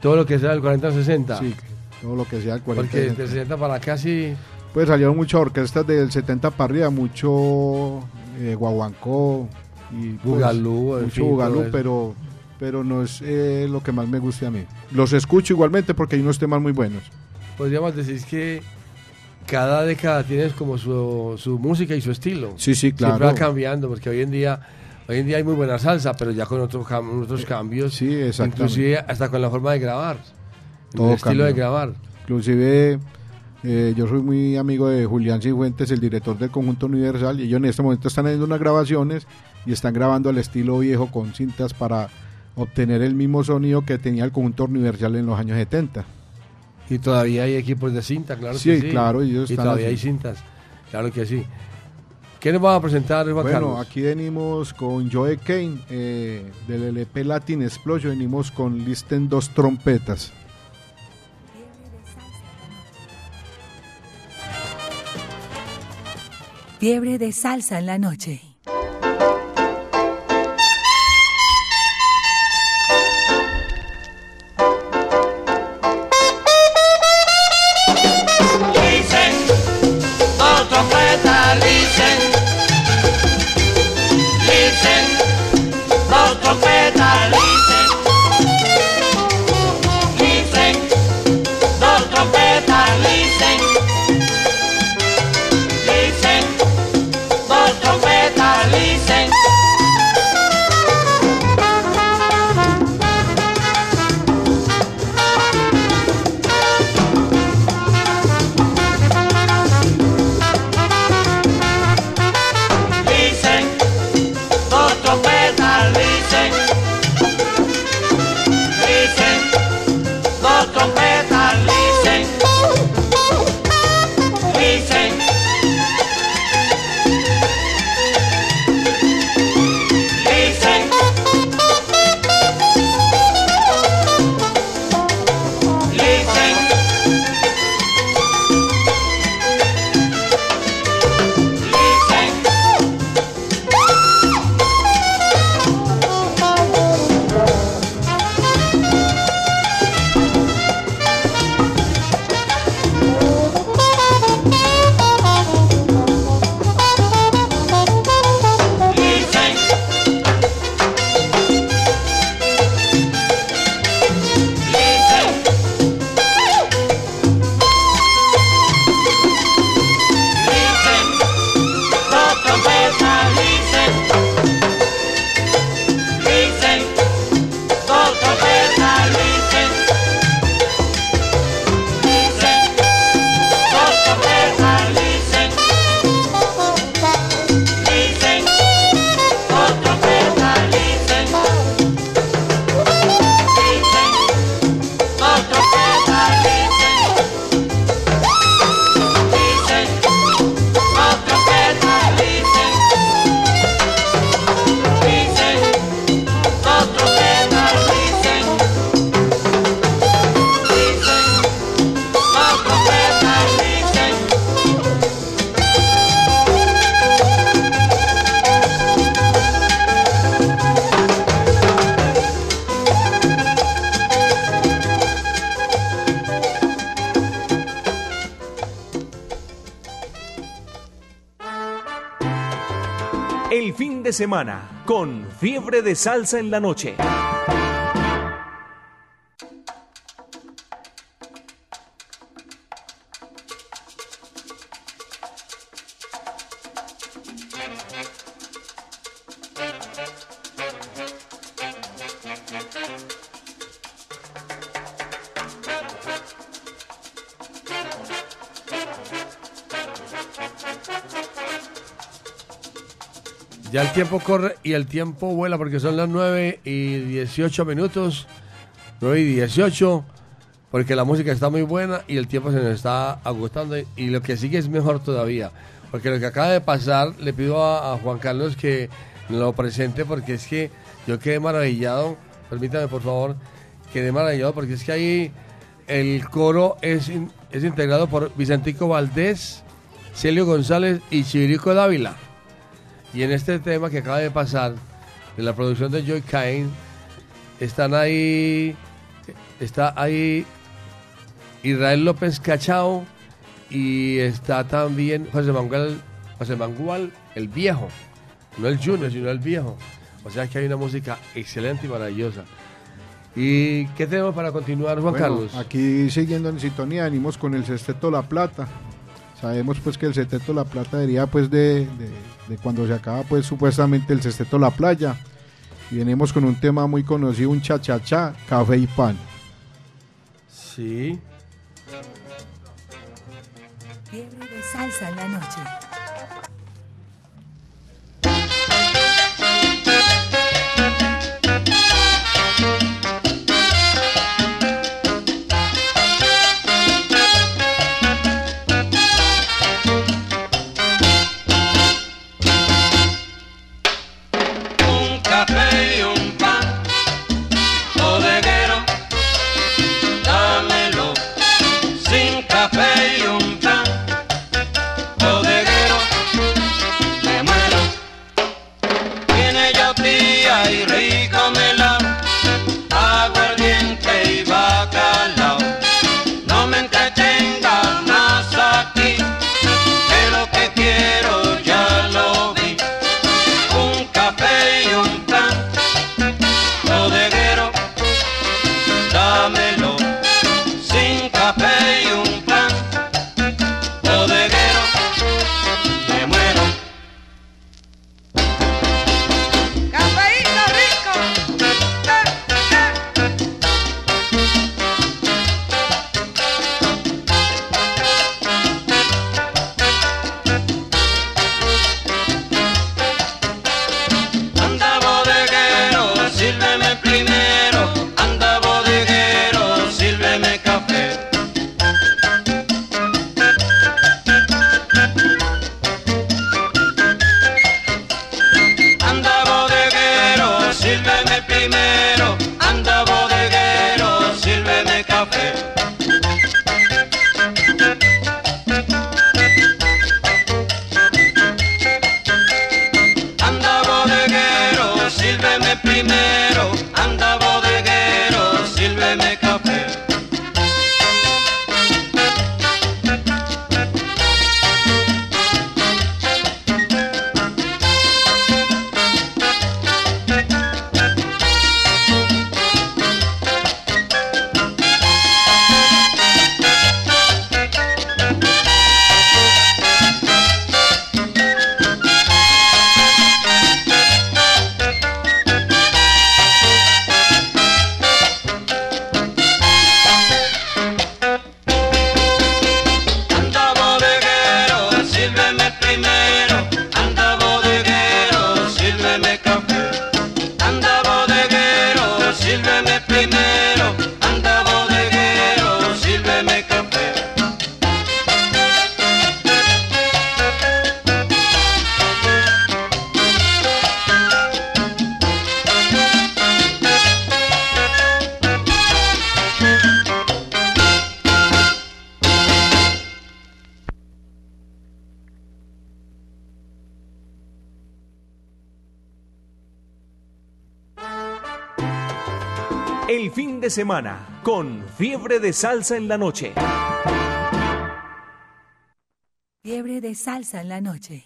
Todo lo que sea del 40-60. Sí, todo lo que sea del 40 Porque 60. del 60 para acá sí. Pues salieron muchas orquestas del 70 para arriba, mucho eh, guaguancó y pues, Bugalú, mucho fin, bugalú, pero pero no es eh, lo que más me guste a mí. Los escucho igualmente porque hay unos temas muy buenos. Podríamos decir que cada década tiene como su, su música y su estilo. Sí, sí, Siempre claro. va cambiando, porque hoy en día hoy en día hay muy buena salsa, pero ya con otros, otros cambios. Sí, exactamente. Inclusive hasta con la forma de grabar. Todo el estilo de grabar. Inclusive eh, yo soy muy amigo de Julián Cifuentes, el director del Conjunto Universal, y ellos en este momento están haciendo unas grabaciones y están grabando al estilo viejo con cintas para obtener el mismo sonido que tenía el Conjunto Universal en los años 70. Y todavía hay equipos de cinta, claro Sí, que sí. claro, ellos y están todavía así. hay cintas, claro que sí. ¿Qué nos van a presentar, Juan Bueno, Carlos? aquí venimos con Joe Kane eh, del LP Latin Explosion, venimos con Listen dos trompetas. Fiebre de salsa en la noche. Semana con Fiebre de Salsa en la Noche. Tiempo corre y el tiempo vuela porque son las 9 y 18 minutos. 9 y 18, porque la música está muy buena y el tiempo se nos está agotando. Y lo que sigue es mejor todavía, porque lo que acaba de pasar, le pido a, Juan Carlos que lo presente, porque es que yo quedé maravillado. Permítame, por favor, quedé maravillado, porque es que ahí el coro es, in- es integrado por Vicentico Valdés, Celio González y Chivirico Dávila. Y en este tema que acaba de pasar, de la producción de Joy Cain, están ahí, está ahí Israel López Cachao y está también José Mangual, José Mangual el viejo, no el junior, sino el viejo. O sea que hay una música excelente y maravillosa. ¿Y qué tenemos para continuar, Juan Bueno, Carlos? Aquí siguiendo en sintonía, venimos con el Sexteto La Plata. Sabemos pues que el Sexteto La Plata sería pues de, de- de cuando se acaba pues supuestamente el Sexteto La Playa. Y venimos con un tema muy conocido, un cha-cha-cha, café y pan. Sí. De salsa en la noche. De Salsa en la noche. Fiebre de salsa en la noche.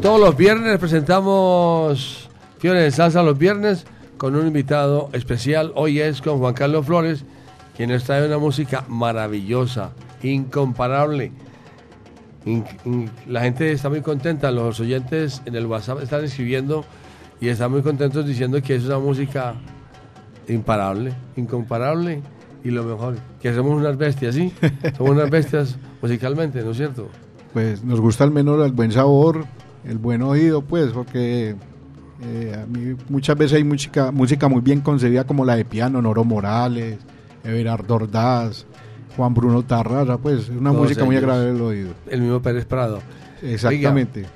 Todos los viernes presentamos Fiebre de Salsa los viernes con un invitado especial. Hoy es con Juan Carlos Flores, quien nos trae una música maravillosa, incomparable. In- in- la gente está muy contenta, los oyentes en el WhatsApp están escribiendo y están muy contentos diciendo que es una música imparable, incomparable y lo mejor, que somos unas bestias, ¿sí? [laughs] Somos unas bestias musicalmente, ¿no es cierto? pues nos gusta al menos el buen sabor, el buen oído, pues, porque eh, a mí muchas veces hay música, música muy bien concebida como la de piano, Noro Morales, Everardo Ordaz, Juan Bruno Tarrasa, pues es una Todos música muy agradable al oído. El mismo Pérez Prado. Exactamente. Oiga,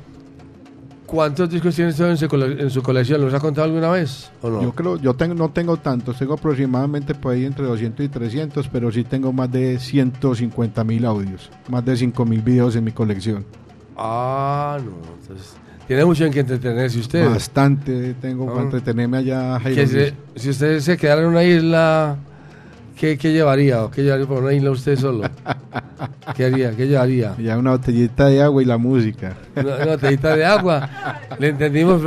¿Cuántos discos tiene usted en su, cole- en su colección? ¿Los ha contado alguna vez o no? Yo creo, yo tengo, no tengo tantos, tengo aproximadamente por ahí entre 200 y 300, pero sí tengo más de 150 mil audios, más de 5 mil videos en mi colección. Ah, no. Entonces, tiene mucho en que entretenerse usted. Bastante tengo Ah. para entretenerme allá. Jairo Que se- si usted se quedara en una isla, ¿qué, qué llevaría? ¿O qué llevaría por una isla usted solo? [laughs] ¿Qué haría? ¿Qué llevaría? Ya una botellita de agua y la música. Una, una botellita de agua. Le entendimos,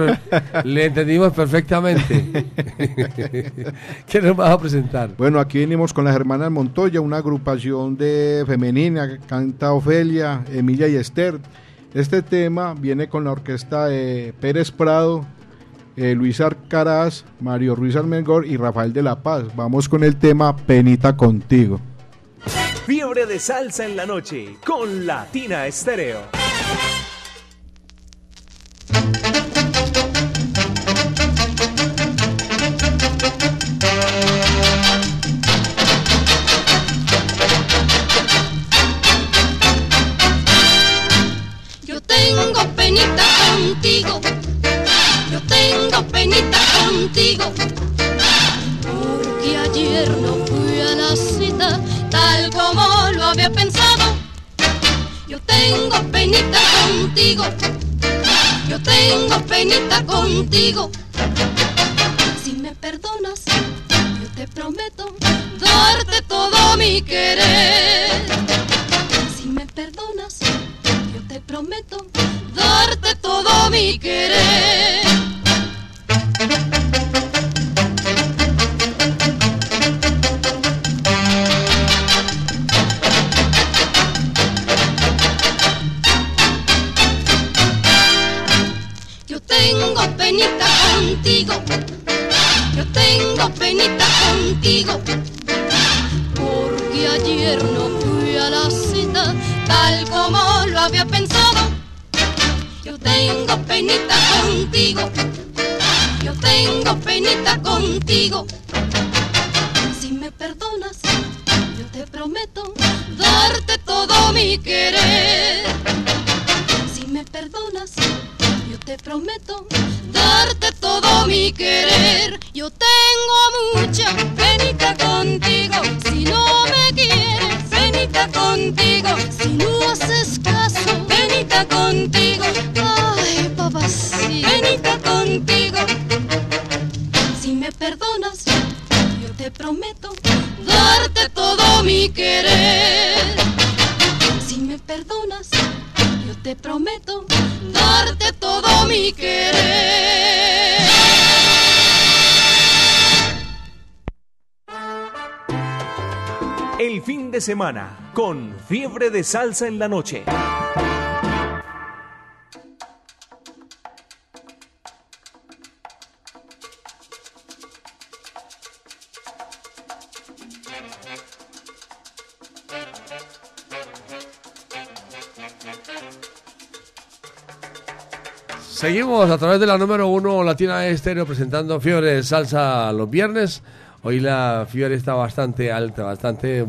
le entendimos perfectamente. [laughs] ¿Qué nos vas a presentar? Bueno, aquí venimos con las hermanas Montoya, una agrupación de femenina que canta Ofelia, Emilia y Esther. Este tema viene con la orquesta de Pérez Prado, eh, Luis Arcaraz, Mario Ruiz Almengor y Rafael de la Paz. Vamos con el tema Penita contigo. Fiebre de salsa en la noche con Latina Estéreo. Porque ayer no fui a la cita tal como lo había pensado. Yo tengo penita contigo, yo tengo penita contigo. Si me perdonas, yo te prometo darte todo mi querer. Si me perdonas, yo te prometo darte todo mi querer. Penita contigo, yo tengo penita contigo, porque ayer no fui a la cita tal como lo había pensado. Yo tengo penita contigo, yo tengo penita contigo. Si me perdonas, yo te prometo darte todo mi querer. Si me perdonas, te prometo darte todo mi querer. Yo tengo mucha penita contigo. Si no me quieres, penita contigo. Si no haces caso, penita contigo. Ay, papacito, penita contigo. Si me perdonas, yo te prometo darte todo mi querer. Si me perdonas, te prometo darte todo mi querer. El fin de semana con Fiebre de salsa en la noche. Seguimos a través de la número uno Latina Estéreo presentando Fiebre de Salsa los viernes. Hoy la fiebre está bastante alta, bastante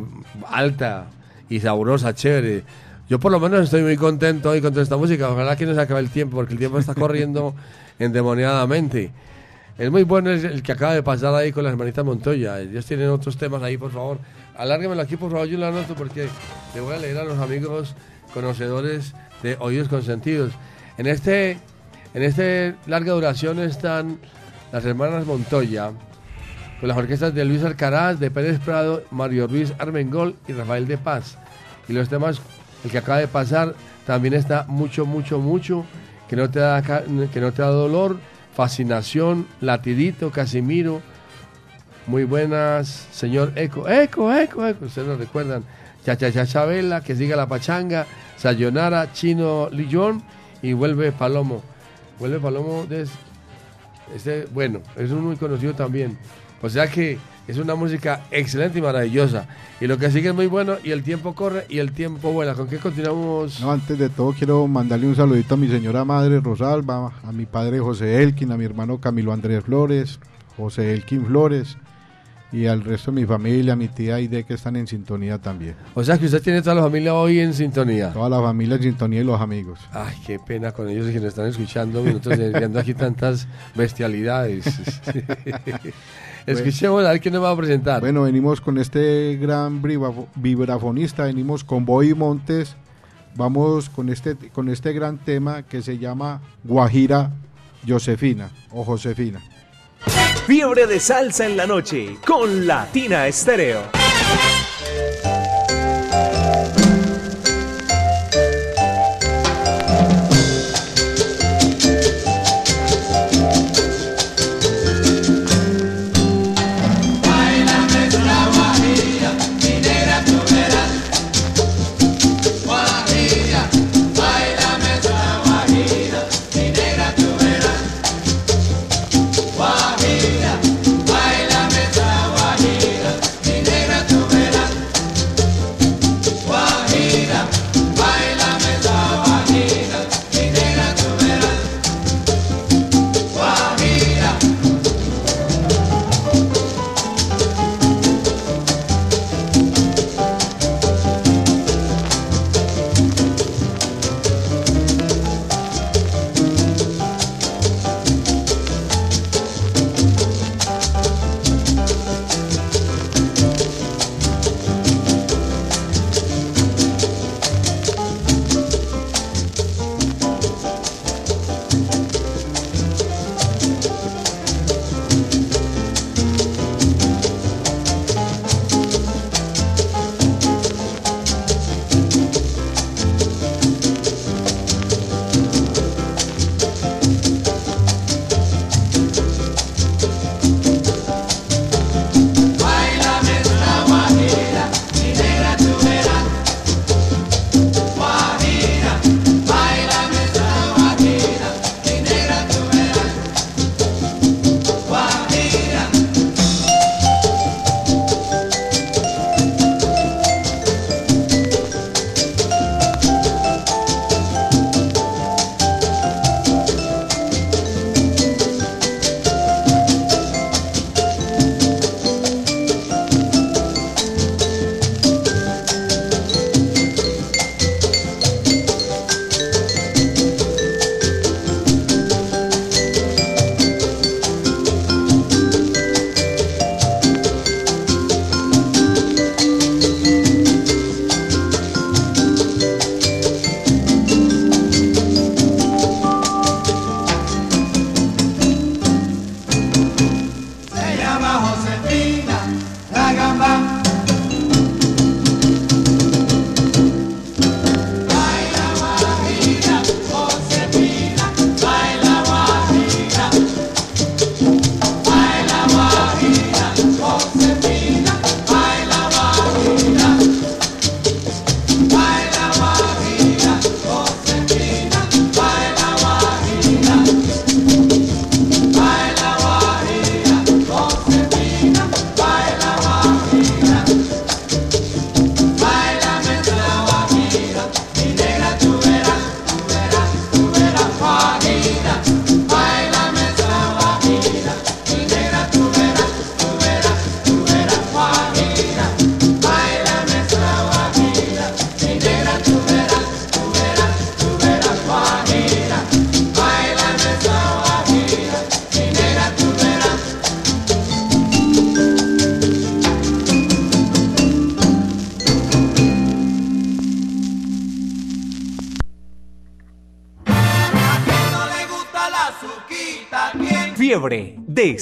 alta y sabrosa, chévere. Yo por lo menos estoy muy contento hoy con toda esta música. Ojalá que no se acabe el tiempo porque el tiempo está corriendo [laughs] endemoniadamente. Es muy bueno el, el que acaba de pasar ahí con las hermanitas Montoya. Ellos tienen otros temas ahí, por favor. Alárguemelo aquí, por favor, yo lo anoto porque le voy a leer a los amigos conocedores de Oídos Consentidos. En este, en este larga duración están las hermanas Montoya, con las orquestas de Luis Alcaraz, de Pérez Prado, Mario Ruiz Armengol y Rafael de Paz. Y los temas, el que acaba de pasar, también está mucho, mucho, mucho, que no te da, que no te da dolor, fascinación, latidito, Casimiro, muy buenas, señor Eco, Eco, Eco, Eco, ustedes lo recuerdan, Cha Cha Cha Chabela, que siga la pachanga, Sayonara, Chino Lillón. Y vuelve Palomo. Vuelve Palomo de este, bueno, es un muy conocido también. O sea que Es una música excelente y maravillosa. Y lo que sigue es muy bueno y el tiempo corre y el tiempo vuela. ¿Con qué continuamos? No, antes de todo quiero mandarle un saludito a mi señora madre Rosalba, a mi padre José Elkin, a mi hermano Camilo Andrés Flores, José Elkin Flores y al resto de mi familia, mi tía Aide que están en sintonía también. O sea que usted tiene toda la familia hoy en sintonía. Toda la familia en sintonía y los amigos. Ay, qué pena con ellos que nos están escuchando. Nosotros viendo aquí tantas bestialidades. [laughs] Escuchemos a ver quién nos va a presentar. Bueno, venimos con este gran vibrafo- vibrafonista, venimos con Boy Montes. Vamos con este, con este gran tema que se llama Guajira Josefina o Josefina. Fiebre de salsa en la noche con Latina Estéreo.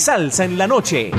Salsa en la noche.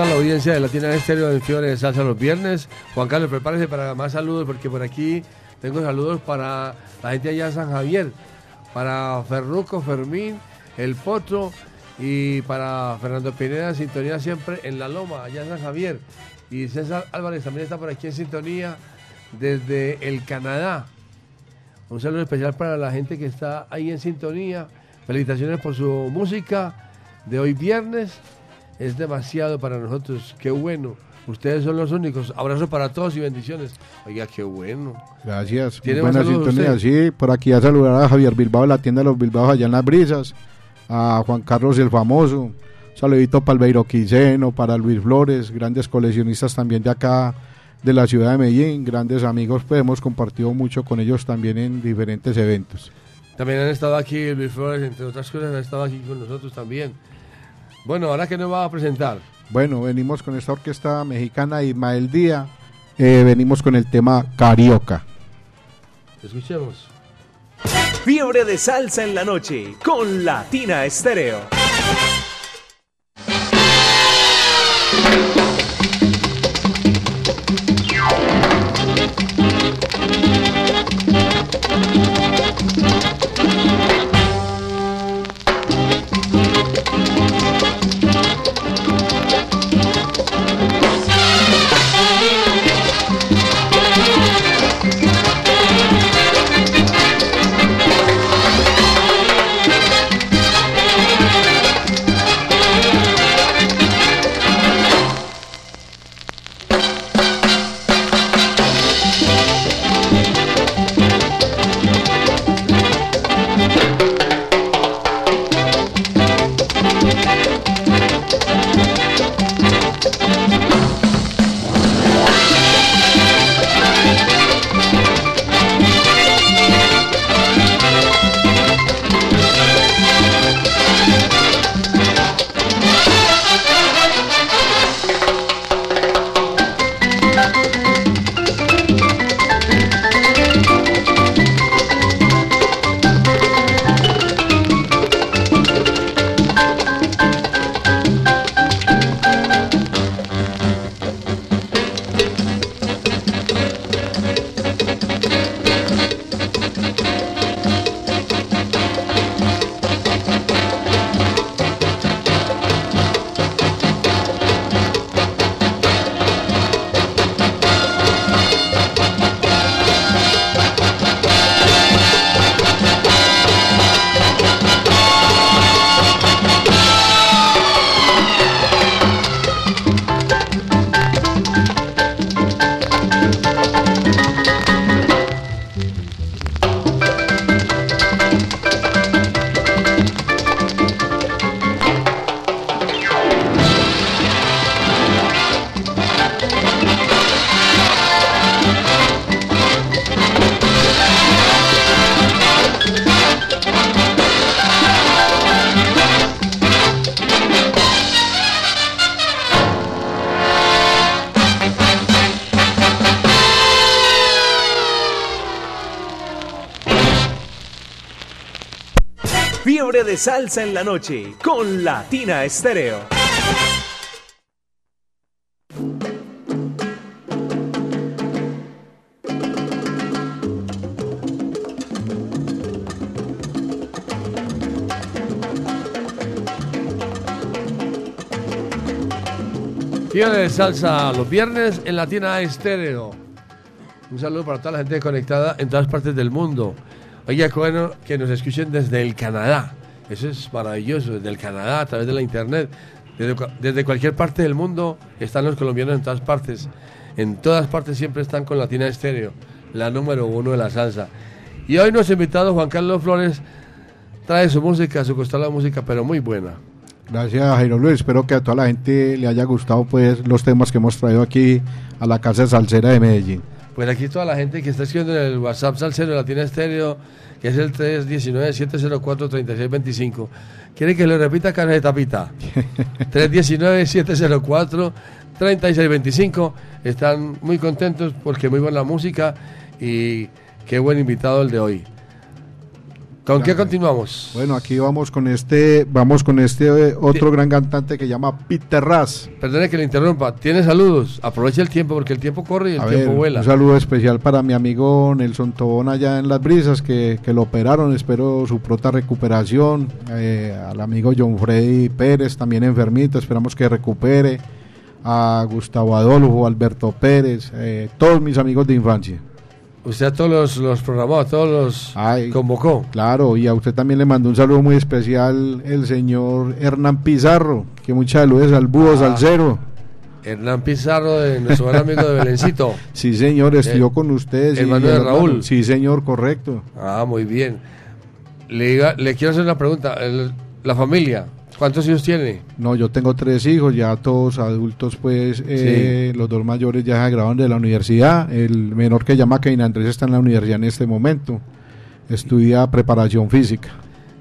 A la audiencia de Latina Estéreo en Fiebre de Salsa los viernes. Juan Carlos, prepárese para más saludos porque por aquí tengo saludos para la gente allá en San Javier, para Ferruco, Fermín, El Potro y para Fernando Pineda sintonía siempre en La Loma, allá en San Javier. Y César Álvarez también está por aquí en sintonía desde el Canadá. Un saludo especial para la gente que está ahí en sintonía. Felicitaciones por su música de hoy viernes. Es demasiado para nosotros. Qué bueno. Ustedes son los únicos. Abrazo para todos y bendiciones. Oiga, qué bueno. Gracias. ¿Tiene Buena sintonía. Sí, por aquí a saludar a Javier Bilbao de la tienda de los Bilbaos allá en Las Brisas. A Juan Carlos el Famoso. Saludito para el Beiro Quiseno, para Luis Flores, grandes coleccionistas también de acá de la ciudad de Medellín, grandes amigos, pues hemos compartido mucho con ellos también en diferentes eventos. También han estado aquí Luis Flores, entre otras cosas, han estado aquí con nosotros también. Bueno, ahora que nos va a presentar. Bueno, venimos con esta orquesta mexicana Ismael Díaz, eh, venimos con el tema Carioca. Escuchemos. Fiebre de salsa en la noche con Latina Estéreo. Salsa en la noche con Latina Estéreo. Fiebre de salsa los viernes en Latina Estéreo. Un saludo para toda la gente conectada en todas partes del mundo. Qué bueno que nos escuchen desde el Canadá. Eso es maravilloso, desde el Canadá, a través de la internet. Desde, desde cualquier parte del mundo están los colombianos en todas partes. En todas partes siempre están con Latina Estéreo, la número uno de la salsa. Y hoy nuestro invitado Juan Carlos Flores trae su música, su costal música, pero muy buena. Gracias Jairo Luis, espero que a toda la gente le haya gustado pues los temas que hemos traído aquí a la Casa Salsera de Medellín. Pues aquí toda la gente que está escribiendo en el WhatsApp Salcero Latina Estéreo, que es el 319-704-3625. ¿Quiere que le repita cara de tapita? [laughs] 319-704-3625. Están muy contentos porque muy buena música y qué buen invitado el de hoy. ¿Con qué continuamos? Bueno, aquí vamos con este, vamos con este eh, otro gran cantante que llama Peter Ras. Perdone que le interrumpa. ¿Tiene saludos? Aprovecha el tiempo porque el tiempo corre y el A tiempo ver, vuela. un saludo especial para mi amigo Nelson Tobón allá en Las Brisas, que, que lo operaron. Espero su pronta recuperación. Eh, al amigo John Freddy Pérez, también enfermito, esperamos que recupere. A Gustavo Adolfo, Alberto Pérez, eh, todos mis amigos de infancia. Usted a todos los, los programó, a todos los convocó. Claro, y a usted también le mandó un saludo muy especial el señor Hernán Pizarro, que muchas saludos al búho Ah. salsero. Hernán Pizarro, de nuestro buen amigo de Belencito. [laughs] Sí, señor, estudió Eh, con ustedes. hermano. Raúl. Sí, señor, correcto. Ah, muy bien. Le, diga- le quiero hacer una pregunta. El- la familia, ¿cuántos hijos tiene? No, yo tengo tres hijos, ya todos adultos, pues eh, los dos mayores ya se graduaron de la universidad. El menor que llama Kevin Andrés está en la universidad en este momento. Estudia preparación física.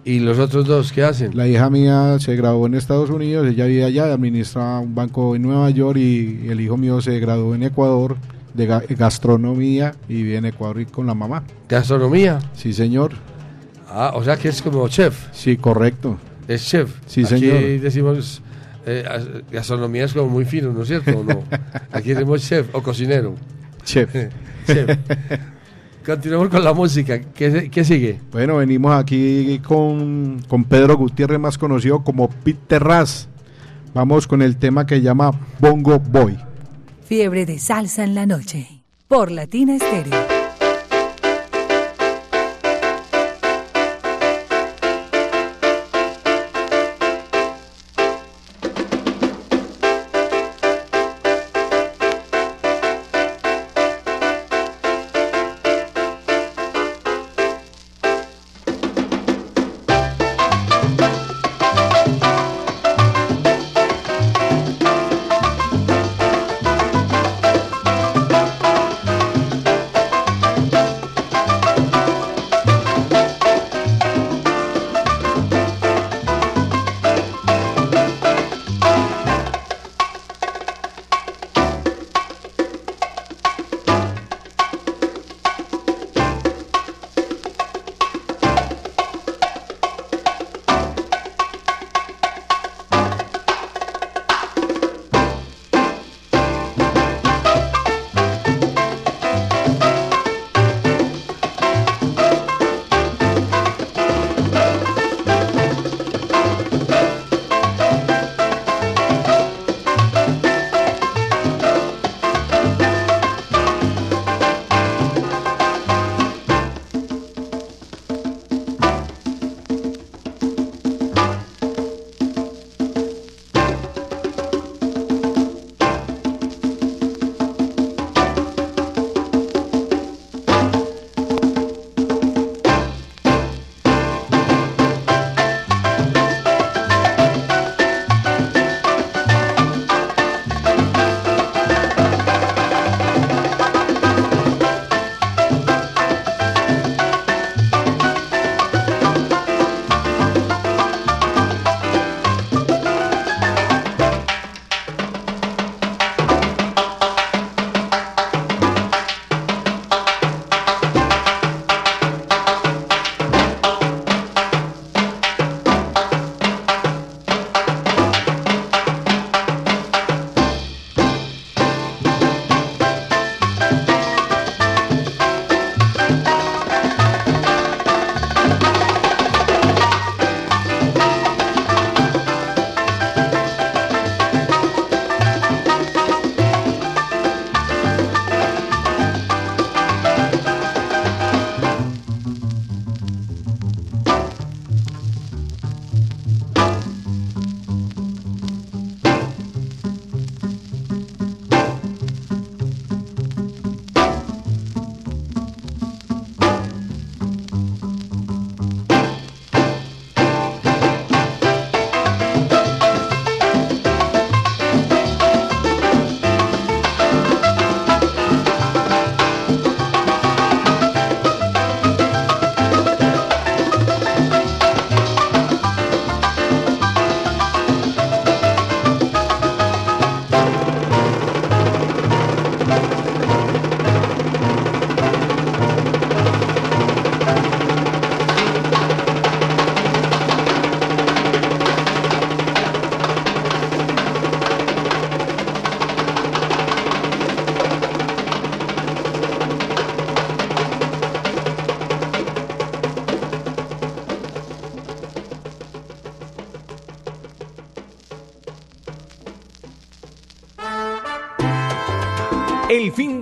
¿Y los otros dos qué hacen? La hija mía se graduó en Estados Unidos, ella vive allá, administra un banco en Nueva York y el hijo mío se graduó en Ecuador de ga- gastronomía y vive en Ecuador y con la mamá. ¿Gastronomía? Sí, señor. Ah, o sea que es como chef. Sí, correcto. Es chef. Sí, Aquí señor. decimos, eh, as- gastronomía es como muy fino, ¿no es cierto? ¿O no? [laughs] Aquí decimos chef o cocinero. Chef. [laughs] chef. Continuamos con la música. ¿Qué, qué sigue? Bueno, venimos aquí con, con Pedro Gutiérrez, más conocido como Peter Ras. Vamos con el tema que llama Bongo Boy. Fiebre de salsa en la noche. Por Latina Estéreo.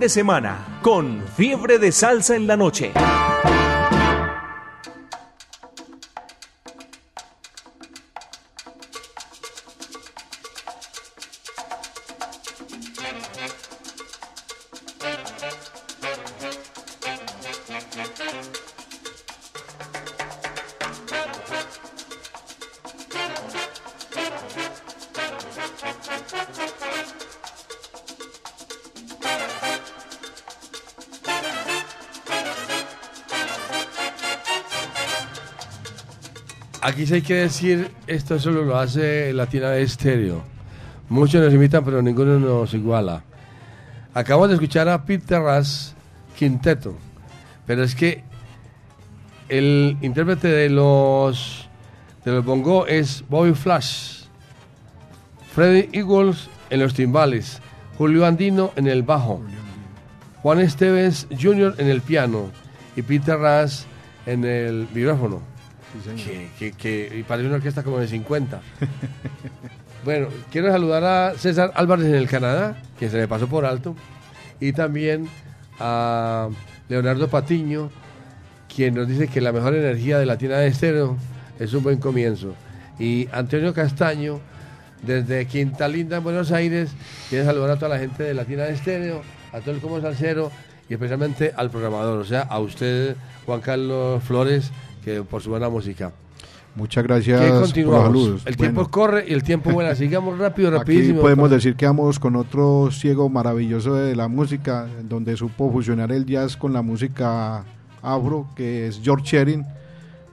De semana con Fiebre de Salsa en la Noche. Aquí sí hay que decir, esto solo lo hace Latina de Estéreo. Muchos nos imitan, pero ninguno nos iguala. Acabamos de escuchar a Pete Terras Quinteto, pero es que el intérprete de los de los bongo es Bobby Flash, Freddy Eagles en los timbales, Julio Andino en el bajo, Juan Esteves Jr. en el piano y Peter Ras en el Que, que, una orquesta como de 50. [laughs] bueno, quiero saludar a César Álvarez en el Canadá, que se me pasó por alto, y también a Leonardo Patiño, quien nos dice que la mejor energía de Latina de Estéreo es un buen comienzo. Y Antonio Castaño, desde Quinta Linda, en Buenos Aires, quiere saludar a toda la gente de Latina de Estéreo, a todo el Como Salcero y especialmente al programador, o sea, a usted, Juan Carlos Flores, que por su buena música. Muchas gracias ¿Qué por los continuamos? saludos. El Bueno. tiempo corre y el tiempo vuela. Sigamos rápido, Aquí rapidísimo. podemos decir que vamos con otro ciego maravilloso de la música, donde supo fusionar el jazz con la música afro, que es George Sherin.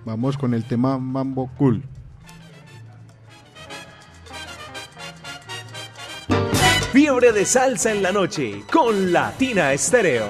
Vamos con el tema Mambo Cool. Fiebre de Salsa en la Noche con Latina Estéreo.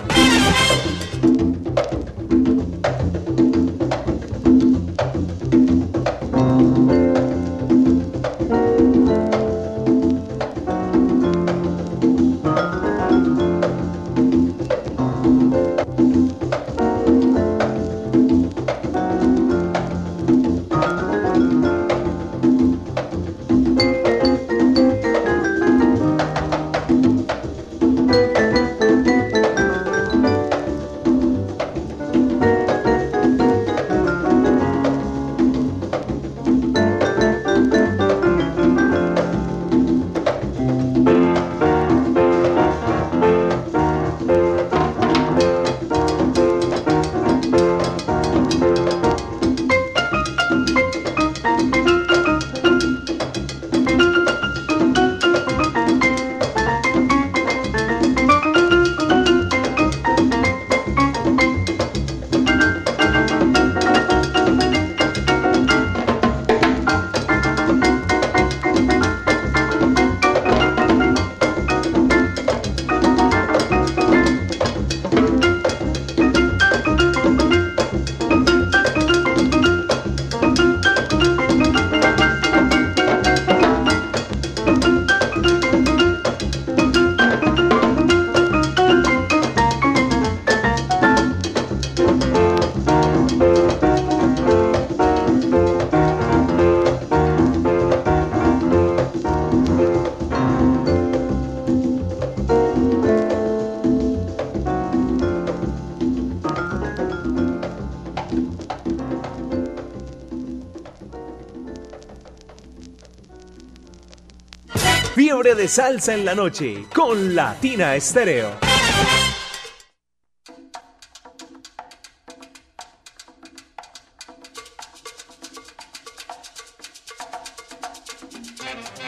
Fiebre de Salsa en la Noche con Latina Estéreo.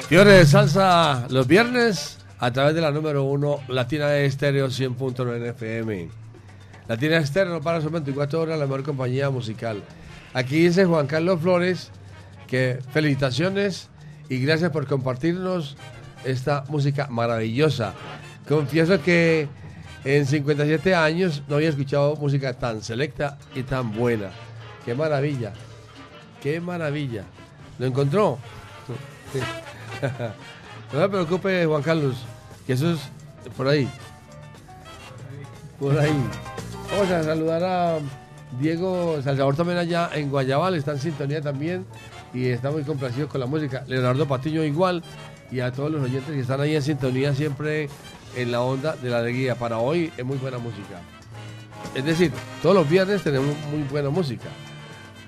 Fiebre de salsa los viernes a través de la número uno Latina Estéreo 100.9 FM. Latina Estéreo para son 24 horas la mejor compañía musical. Aquí dice Juan Carlos Flores que felicitaciones y gracias por compartirnos esta música maravillosa. Confieso que en 57 años no había escuchado música tan selecta y tan buena. Qué maravilla, qué maravilla. ¿Lo encontró? [laughs] no se preocupe, Juan Carlos, que eso es por ahí. Por ahí. Vamos a saludar a Diego Salvador también allá en Guayabal, está en sintonía también y está muy complacido con la música. Leonardo Patiño igual y a todos los oyentes que están ahí en sintonía siempre en la onda de la alegría. Para hoy es muy buena música. Es decir, todos los viernes tenemos muy buena música.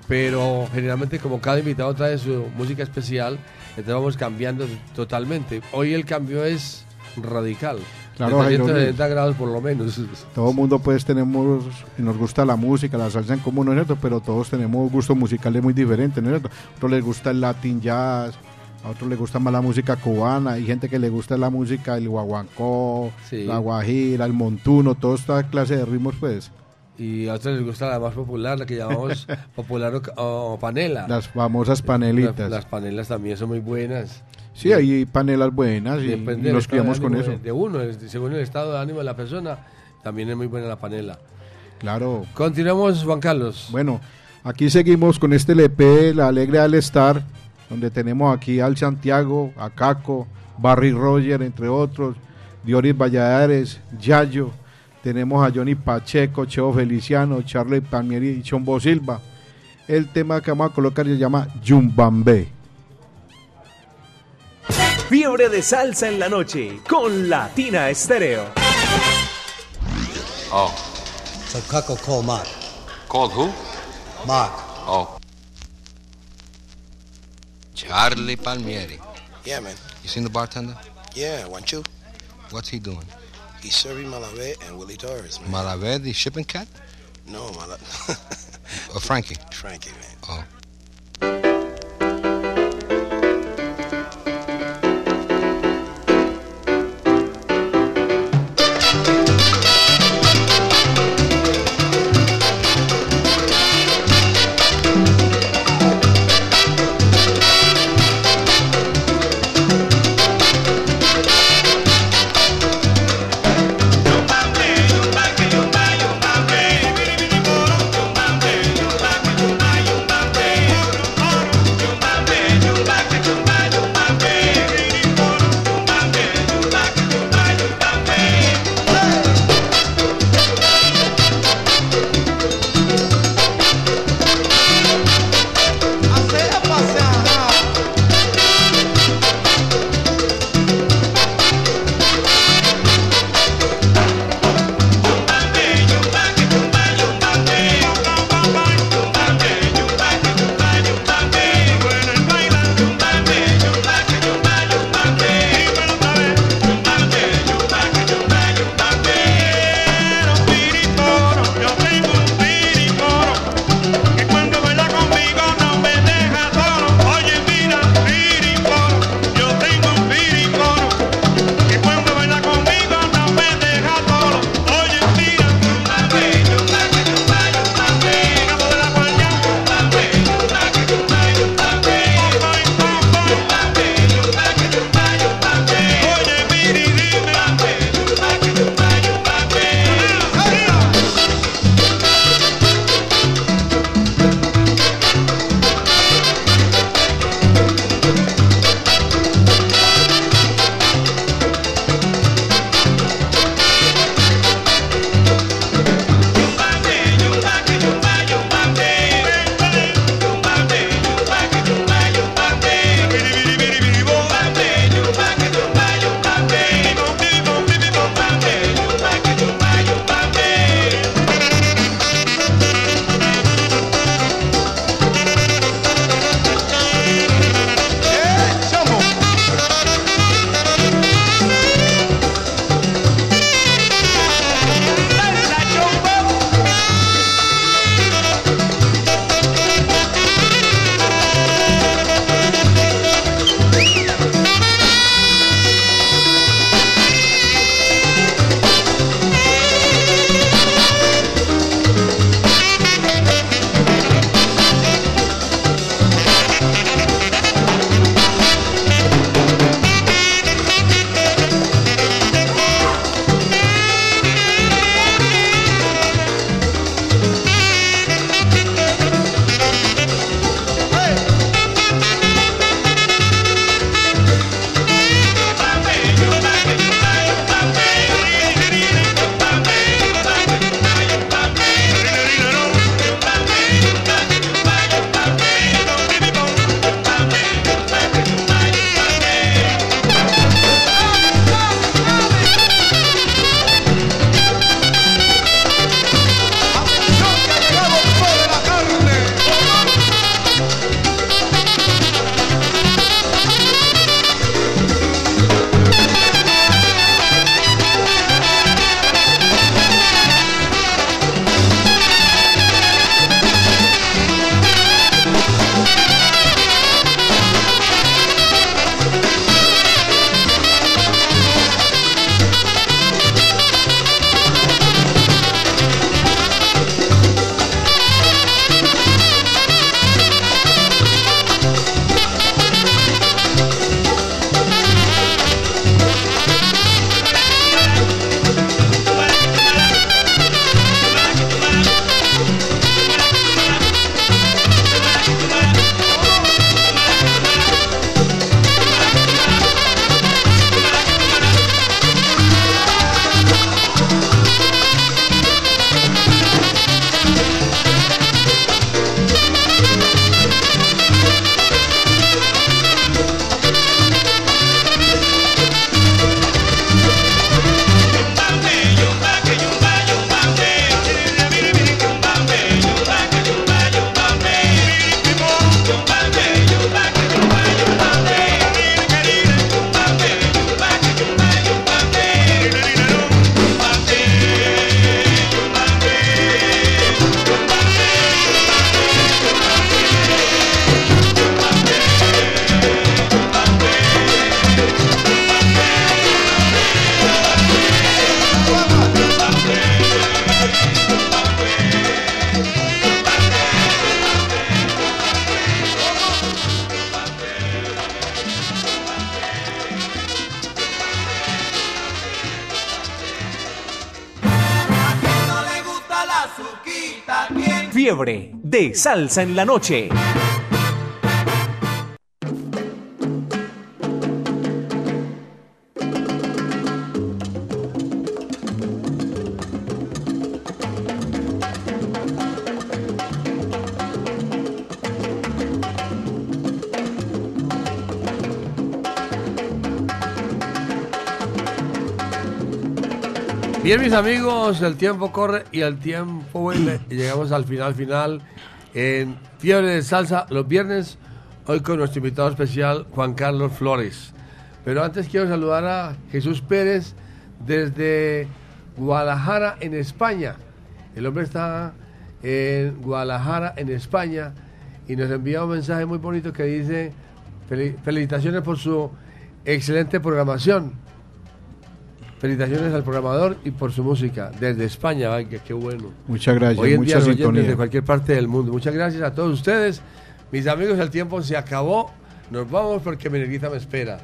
Pero generalmente como cada invitado trae su música especial, entonces vamos cambiando totalmente. Hoy el cambio es radical. Claro, de Jairo 170 grados por lo menos. Todo el mundo pues tenemos, nos gusta la música, la salsa en común, ¿no es cierto? Pero todos tenemos gustos musicales muy diferentes, ¿no es cierto? A otros les gusta el latin jazz, a otros les gusta más la música cubana, hay gente que le gusta la música, el guaguancó, Sí. la guajira, el montuno, toda esta clase de ritmos pues. Y a otros les gusta la más popular, la que llamamos [laughs] popular o, o panela. Las famosas panelitas. Las, las panelas también son muy buenas. Sí, hay panelas buenas y, del nos criamos con eso. De, uno, según el estado de ánimo de la persona, también es muy buena la panela. Claro. Continuamos, Juan Carlos. Bueno, aquí seguimos con este LP, La Alegre al Estar, donde tenemos aquí al Santiago, a Caco, Barry Roger, entre otros, Dioris Valladares, Yayo, tenemos a Johnny Pacheco, Cheo Feliciano, Charlie Palmieri y Chombo Silva. El tema que vamos a colocar se llama Yumbambé. Fiebre de salsa en la noche con Latina Estéreo. Oh. So Cuckle call Mark. Called who? Mark. Oh. Charlie Palmieri. Yeah, man. You seen the bartender? Yeah, want you? What's he doing? He's serving Malavé and Willie Torres, man. Malavé, the shipping cat? no, Mala. Or [laughs] uh, Frankie? Frankie, man. Oh. Salsa en la noche. Bien, mis amigos, el tiempo corre y el tiempo vuelve. Y llegamos al final, final en Fiebre de Salsa los viernes. Hoy con nuestro invitado especial, Juan Carlos Flores. Pero antes quiero saludar a Jesús Pérez desde Guadalajara, en España. El hombre está en Guadalajara, en España, y nos envía un mensaje muy bonito que dice: "Fel- Felicitaciones por su excelente programación. Felicitaciones al programador y por su música desde España. Ay, qué, qué bueno. Muchas gracias, Hoy en mucha día sintonía. desde cualquier parte del mundo. Muchas gracias a todos ustedes. Mis amigos, el tiempo se acabó. Nos vamos porque Meneguita me espera.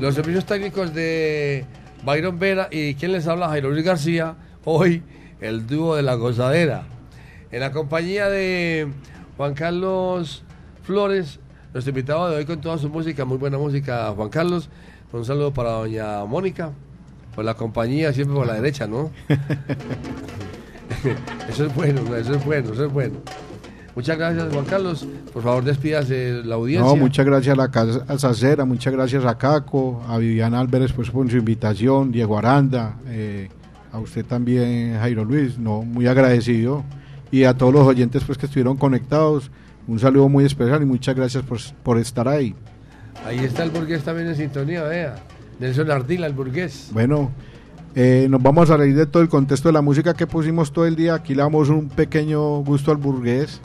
Los servicios técnicos de Byron Vera y quien les habla, Jairo Luis García. Hoy, el dúo de la gozadera. En la compañía de Juan Carlos Flores, nuestro invitado de hoy con toda su música, muy buena música, Juan Carlos. Un saludo para doña Mónica, la compañía, siempre por la derecha, ¿no? [laughs] eso es bueno, eso es bueno, eso es bueno. Muchas gracias, Juan Carlos. Por favor, despídase la audiencia. No, muchas gracias a la Casa Sacera, muchas gracias a Caco, a Viviana Álvarez pues, por su invitación, Diego Aranda, eh, a usted también, Jairo Luis, no, muy agradecido. Y a todos los oyentes pues que estuvieron conectados, un saludo muy especial y muchas gracias por, por estar ahí. Ahí está el burgués también en sintonía, vea. Nelson Ardila, el burgués. Bueno, eh, nos vamos a reír de todo el contexto de la música que pusimos todo el día. Aquí le damos un pequeño gusto al burgués.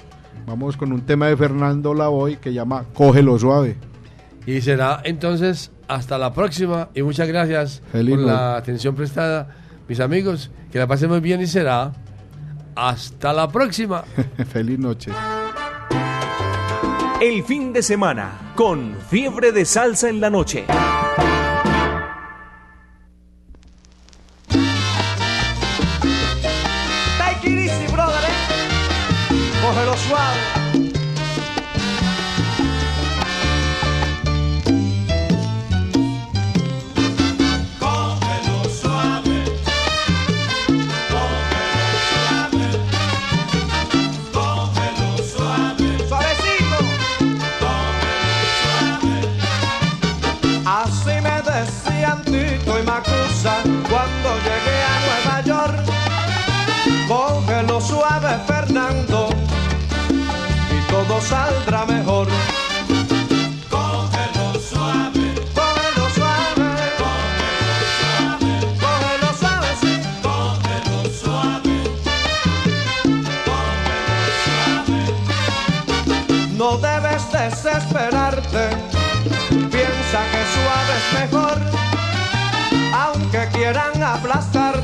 Vamos con un tema de Fernando Lavoy que llama Cógelo Suave. Y será entonces hasta la próxima y muchas gracias Feliz por la atención prestada, mis amigos. Que la pasen muy bien y será hasta la próxima. [laughs] Feliz noche. El fin de semana con Fiebre de Salsa en la noche. Saldrá mejor. cógelo suave, Cógelo suave, cógelo suave, sí. cógelo suave, No debes desesperarte, piensa que suave es mejor, aunque quieran aplastarte,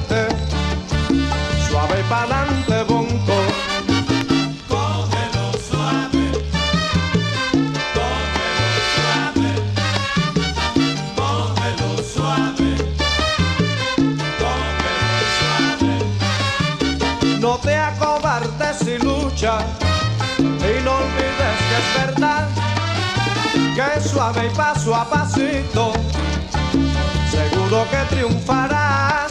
que suave y paso a pasito, seguro que triunfarás.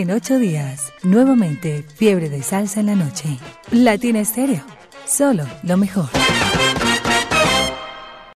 En ocho días, nuevamente, fiebre de salsa en la noche. Latina Estéreo, solo lo mejor.